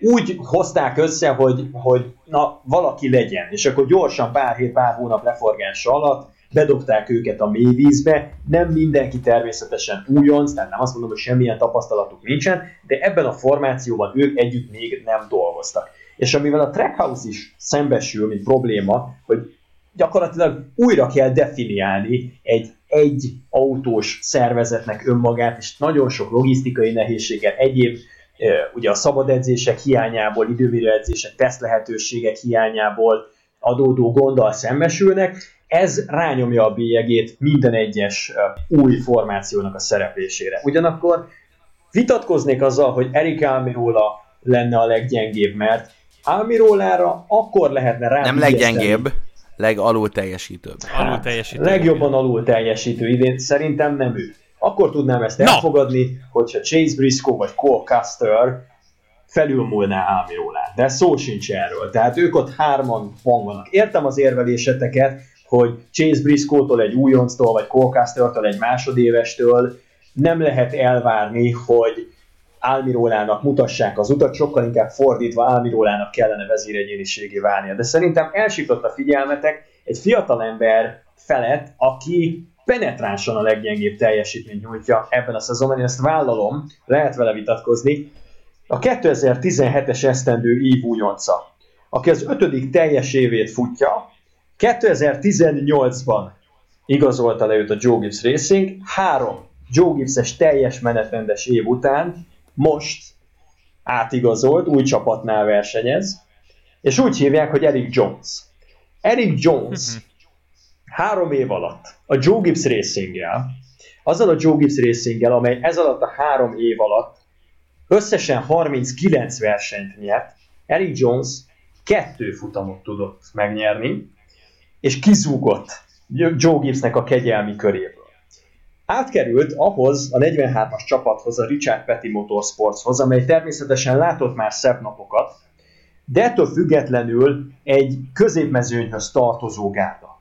[SPEAKER 3] úgy hozták össze, hogy, hogy na, valaki legyen, és akkor gyorsan pár hét, pár hónap leforgása alatt bedobták őket a mélyvízbe, nem mindenki természetesen újonc, tehát nem azt mondom, hogy semmilyen tapasztalatuk nincsen, de ebben a formációban ők együtt még nem dolgoztak. És amivel a Trackhouse is szembesül, mint probléma, hogy gyakorlatilag újra kell definiálni egy egy autós szervezetnek önmagát, és nagyon sok logisztikai nehézséggel, egyéb ugye a szabad edzések hiányából, időmérő edzések, teszt lehetőségek hiányából adódó gonddal szembesülnek, ez rányomja a bélyegét minden egyes új formációnak a szereplésére. Ugyanakkor vitatkoznék azzal, hogy Erik Almirola lenne a leggyengébb, mert Almirolára akkor lehetne rá
[SPEAKER 4] Nem leggyengébb, legalul teljesítőbb.
[SPEAKER 1] Hát, alul teljesítő.
[SPEAKER 3] Legjobban alul teljesítő idén, szerintem nem ő. Akkor tudnám ezt no. elfogadni, hogyha Chase Briscoe vagy Cole Custer felülmúlná Almirolát. De szó sincs erről. Tehát ők ott hárman vannak. Értem az érveléseteket, hogy Chase Briscoe-tól egy újonctól, vagy Cole Custer-től egy másodévestől nem lehet elvárni, hogy Álmirólának mutassák az utat, sokkal inkább fordítva Álmirólának kellene vezéregyéniségé válnia. De szerintem elsiklott a figyelmetek egy fiatalember felett, aki penetránsan a leggyengébb teljesítményt nyújtja ebben a szezonban, én ezt vállalom, lehet vele vitatkozni. A 2017-es esztendő Ív újonca, aki az ötödik teljes évét futja, 2018-ban igazolta le őt a Joe Gibbs Racing, három Joe Gibbs-es teljes menetrendes év után most átigazolt, új csapatnál versenyez, és úgy hívják, hogy Eric Jones. Eric Jones három év alatt a Joe Gibbs racing azzal a Joe Gibbs racing amely ez alatt a három év alatt összesen 39 versenyt nyert, Eric Jones kettő futamot tudott megnyerni, és kizúgott Joe Gibbsnek a kegyelmi köréből. Átkerült ahhoz a 43-as csapathoz, a Richard Petty Motorsportshoz, amely természetesen látott már szebb napokat, de ettől függetlenül egy középmezőnyhöz tartozó gárda.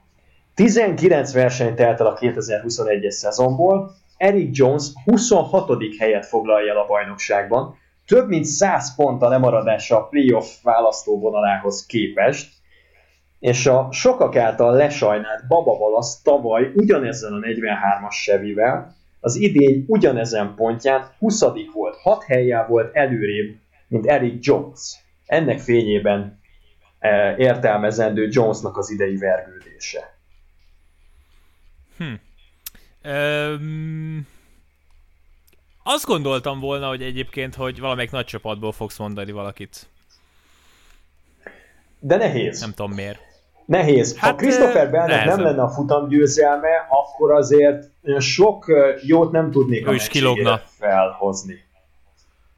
[SPEAKER 3] 19 verseny telt el a 2021-es szezonból, Eric Jones 26. helyet foglalja el a bajnokságban, több mint 100 pont a lemaradása a playoff választóvonalához képest, és a sokak által lesajnált Baba Valasz tavaly ugyanezzel a 43-as Sevivel, az idény ugyanezen pontján 20 volt, 6 helyjel volt előrébb, mint Eric Jones. Ennek fényében e, értelmezendő Jonesnak az idei vergődése.
[SPEAKER 1] Hm. Um, azt gondoltam volna, hogy egyébként, hogy valamelyik nagy csapatból fogsz mondani valakit.
[SPEAKER 3] De nehéz.
[SPEAKER 1] Nem tudom miért.
[SPEAKER 3] Nehéz. Hát, ha Christopher Bellnek nem lenne a futam győzelme, akkor azért sok jót nem tudnék
[SPEAKER 1] ő is kilógna.
[SPEAKER 3] felhozni.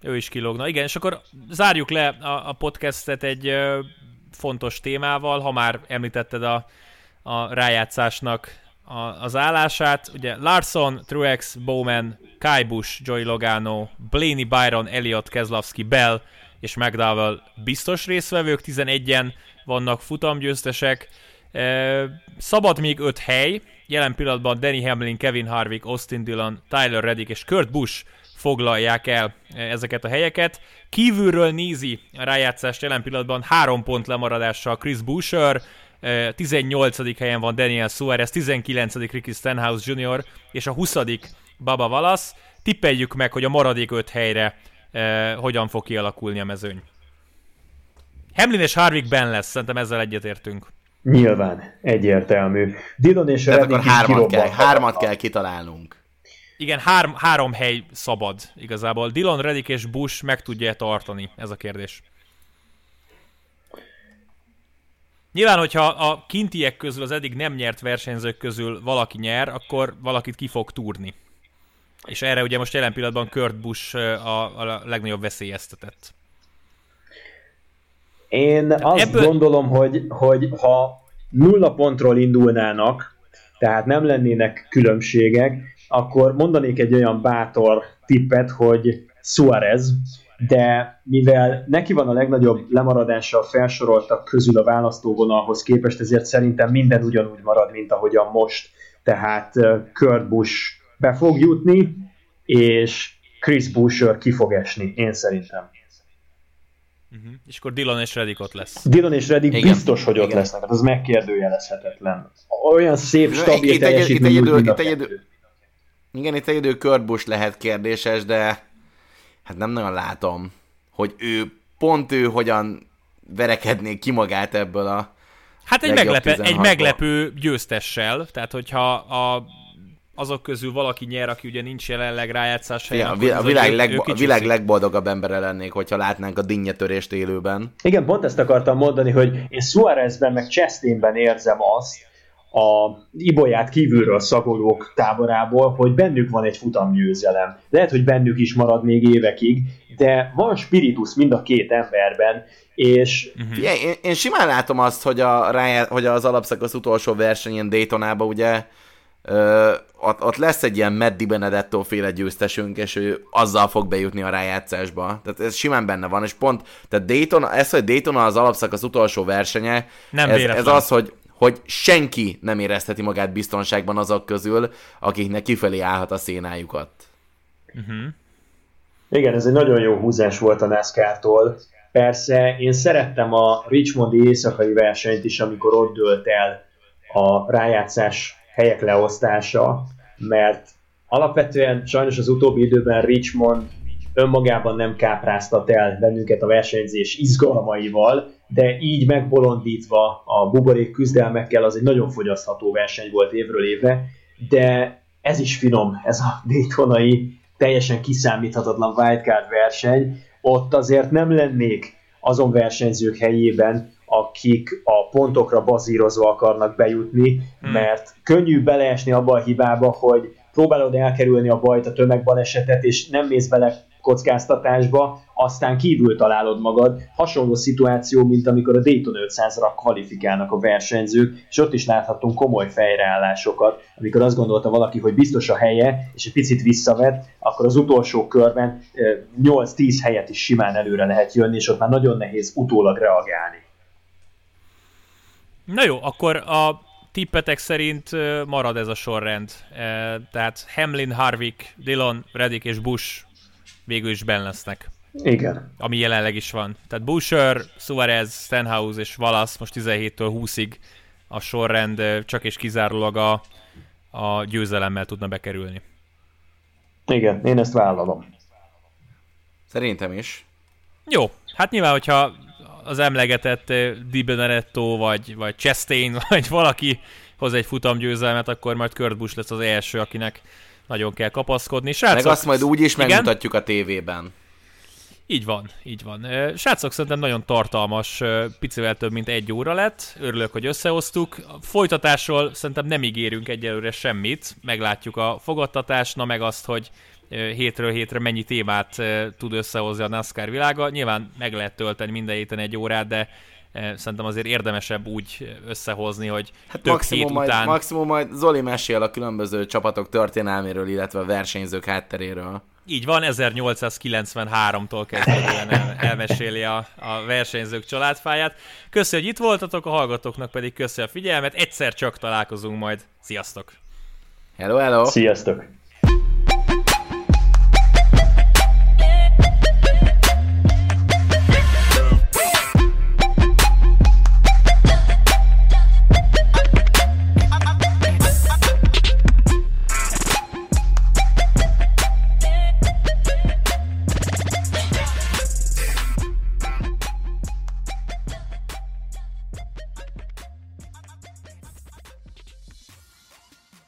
[SPEAKER 1] Ő is kilógna. Igen, és akkor zárjuk le a, a podcastet egy ö, fontos témával, ha már említetted a, a rájátszásnak a, az állását. Ugye Larson, Truex, Bowman, Kai Busch, Joey Logano, Blaney, Byron, Elliot, Kezlowski, Bell és McDowell biztos részvevők, 11-en vannak futamgyőztesek. Szabad még 5 hely, jelen pillanatban Danny Hamlin, Kevin Harvick, Austin Dillon, Tyler Reddick és Kurt Busch foglalják el ezeket a helyeket. Kívülről nézi a rájátszást jelen pillanatban három pont lemaradással Chris Boucher, 18. helyen van Daniel Suarez, 19. Ricky Stenhouse Jr. és a 20. Baba Wallace. Tippeljük meg, hogy a maradék öt helyre hogyan fog kialakulni a mezőny. Hamlin és Harvick ben lesz, szerintem ezzel egyetértünk.
[SPEAKER 3] Nyilván, egyértelmű. Dillon és
[SPEAKER 4] Tehát akkor hármat kell, hármat kell kitalálnunk.
[SPEAKER 1] Igen, három, három hely szabad igazából. Dillon, Reddick és Bush meg tudja tartani, ez a kérdés. Nyilván, hogyha a kintiek közül, az eddig nem nyert versenyzők közül valaki nyer, akkor valakit ki fog túrni. És erre ugye most jelen pillanatban Kurt Busch a, a legnagyobb veszélyeztetett.
[SPEAKER 3] Én azt ebből... gondolom, hogy, hogy ha nulla pontról indulnának, tehát nem lennének különbségek, akkor mondanék egy olyan bátor tippet, hogy Suarez, de mivel neki van a legnagyobb lemaradása a felsoroltak közül a választóvonalhoz képest, ezért szerintem minden ugyanúgy marad, mint ahogyan most. Tehát Kurt Busch be fog jutni, és Chris Busher ki fog esni, én szerintem.
[SPEAKER 1] Uh-huh. És akkor Dylan és Reddick ott lesz.
[SPEAKER 3] Dylan és Reddick Igen. biztos, hogy ott Igen. lesznek, az megkérdőjelezhetetlen. Olyan szép, stabil teljesítmény,
[SPEAKER 4] itt egy, itt egy, idő, Igen, itt egy idő Kurt Busch lehet kérdéses, de hát nem nagyon látom, hogy ő, pont ő hogyan verekednék ki magát ebből a
[SPEAKER 1] Hát egy, meglepő, egy meglepő győztessel, tehát hogyha a azok közül valaki nyer, aki ugye nincs jelenleg rájátszás helyen.
[SPEAKER 4] Ja, a, világ, legbo- a világ legboldogabb embere lennék, hogyha látnánk a dinnyetörést élőben.
[SPEAKER 3] Igen, pont ezt akartam mondani, hogy én Suárezben meg Chastainben érzem azt, a Ibolyát kívülről szagolók táborából, hogy bennük van egy futamgyőzelem. Lehet, hogy bennük is marad még évekig, de van spiritus mind a két emberben, és...
[SPEAKER 4] Uh-huh. Én, én simán látom azt, hogy, a, hogy az alapszakasz utolsó versenyén Daytonában ugye Ö, ott, ott lesz egy ilyen Meddi Benedetto féle győztesünk, és ő azzal fog bejutni a rájátszásba. Tehát ez simán benne van, és pont, tehát Dayton, ez, hogy Dayton az alapszak az utolsó versenye, nem ez, ez az, hogy, hogy senki nem érezheti magát biztonságban azok közül, akiknek kifelé állhat a szénájukat.
[SPEAKER 3] Uh-huh. Igen, ez egy nagyon jó húzás volt a NASCAR-tól. Persze én szerettem a Richmondi éjszakai versenyt is, amikor ott dőlt el a rájátszás helyek leosztása, mert alapvetően sajnos az utóbbi időben Richmond önmagában nem kápráztat el bennünket a versenyzés izgalmaival, de így megbolondítva a buborék küzdelmekkel az egy nagyon fogyasztható verseny volt évről évre, de ez is finom, ez a Daytonai teljesen kiszámíthatatlan wildcard verseny, ott azért nem lennék azon versenyzők helyében, akik a pontokra bazírozva akarnak bejutni, hmm. mert könnyű beleesni abba a hibába, hogy próbálod elkerülni a bajt, a tömegbalesetet, és nem mész bele kockáztatásba, aztán kívül találod magad. Hasonló szituáció, mint amikor a Dayton 500-ra kvalifikálnak a versenyzők, és ott is láthatunk komoly fejreállásokat, amikor azt gondolta valaki, hogy biztos a helye, és egy picit visszavett, akkor az utolsó körben 8-10 helyet is simán előre lehet jönni, és ott már nagyon nehéz utólag reagálni.
[SPEAKER 1] Na jó, akkor a tippetek szerint marad ez a sorrend. Tehát Hamlin, Harvick, Dillon, Reddick és Bush végül is benne lesznek.
[SPEAKER 3] Igen.
[SPEAKER 1] Ami jelenleg is van. Tehát Busher, Suarez, Stenhouse és Wallace most 17-től 20-ig a sorrend csak és kizárólag a, a győzelemmel tudna bekerülni.
[SPEAKER 3] Igen, én ezt vállalom.
[SPEAKER 4] Szerintem is.
[SPEAKER 1] Jó, hát nyilván, hogyha az emlegetett Di Benedetto, vagy, vagy Chastain, [LAUGHS] vagy valaki hoz egy futamgyőzelmet, akkor majd Kurt Busch lesz az első, akinek nagyon kell kapaszkodni.
[SPEAKER 4] Srácok, Meg azt majd úgy is igen? megmutatjuk a tévében.
[SPEAKER 1] Így van, így van. Srácok, szerintem nagyon tartalmas, picivel több mint egy óra lett. Örülök, hogy összehoztuk. A folytatásról szerintem nem ígérünk egyelőre semmit. Meglátjuk a fogadtatást, na meg azt, hogy hétről hétre mennyi témát tud összehozni a NASCAR világa. Nyilván meg lehet tölteni minden héten egy órát, de szerintem azért érdemesebb úgy összehozni, hogy hát több maximum hét
[SPEAKER 4] majd,
[SPEAKER 1] után...
[SPEAKER 4] Maximum majd Zoli mesél a különböző csapatok történelméről, illetve a versenyzők hátteréről.
[SPEAKER 1] Így van, 1893-tól kezdődően el, elmeséli a, a versenyzők családfáját. Köszönjük, hogy itt voltatok, a hallgatóknak pedig köszönjük a figyelmet. Egyszer csak találkozunk majd. Sziasztok!
[SPEAKER 4] Hello, hello!
[SPEAKER 3] Sziasztok!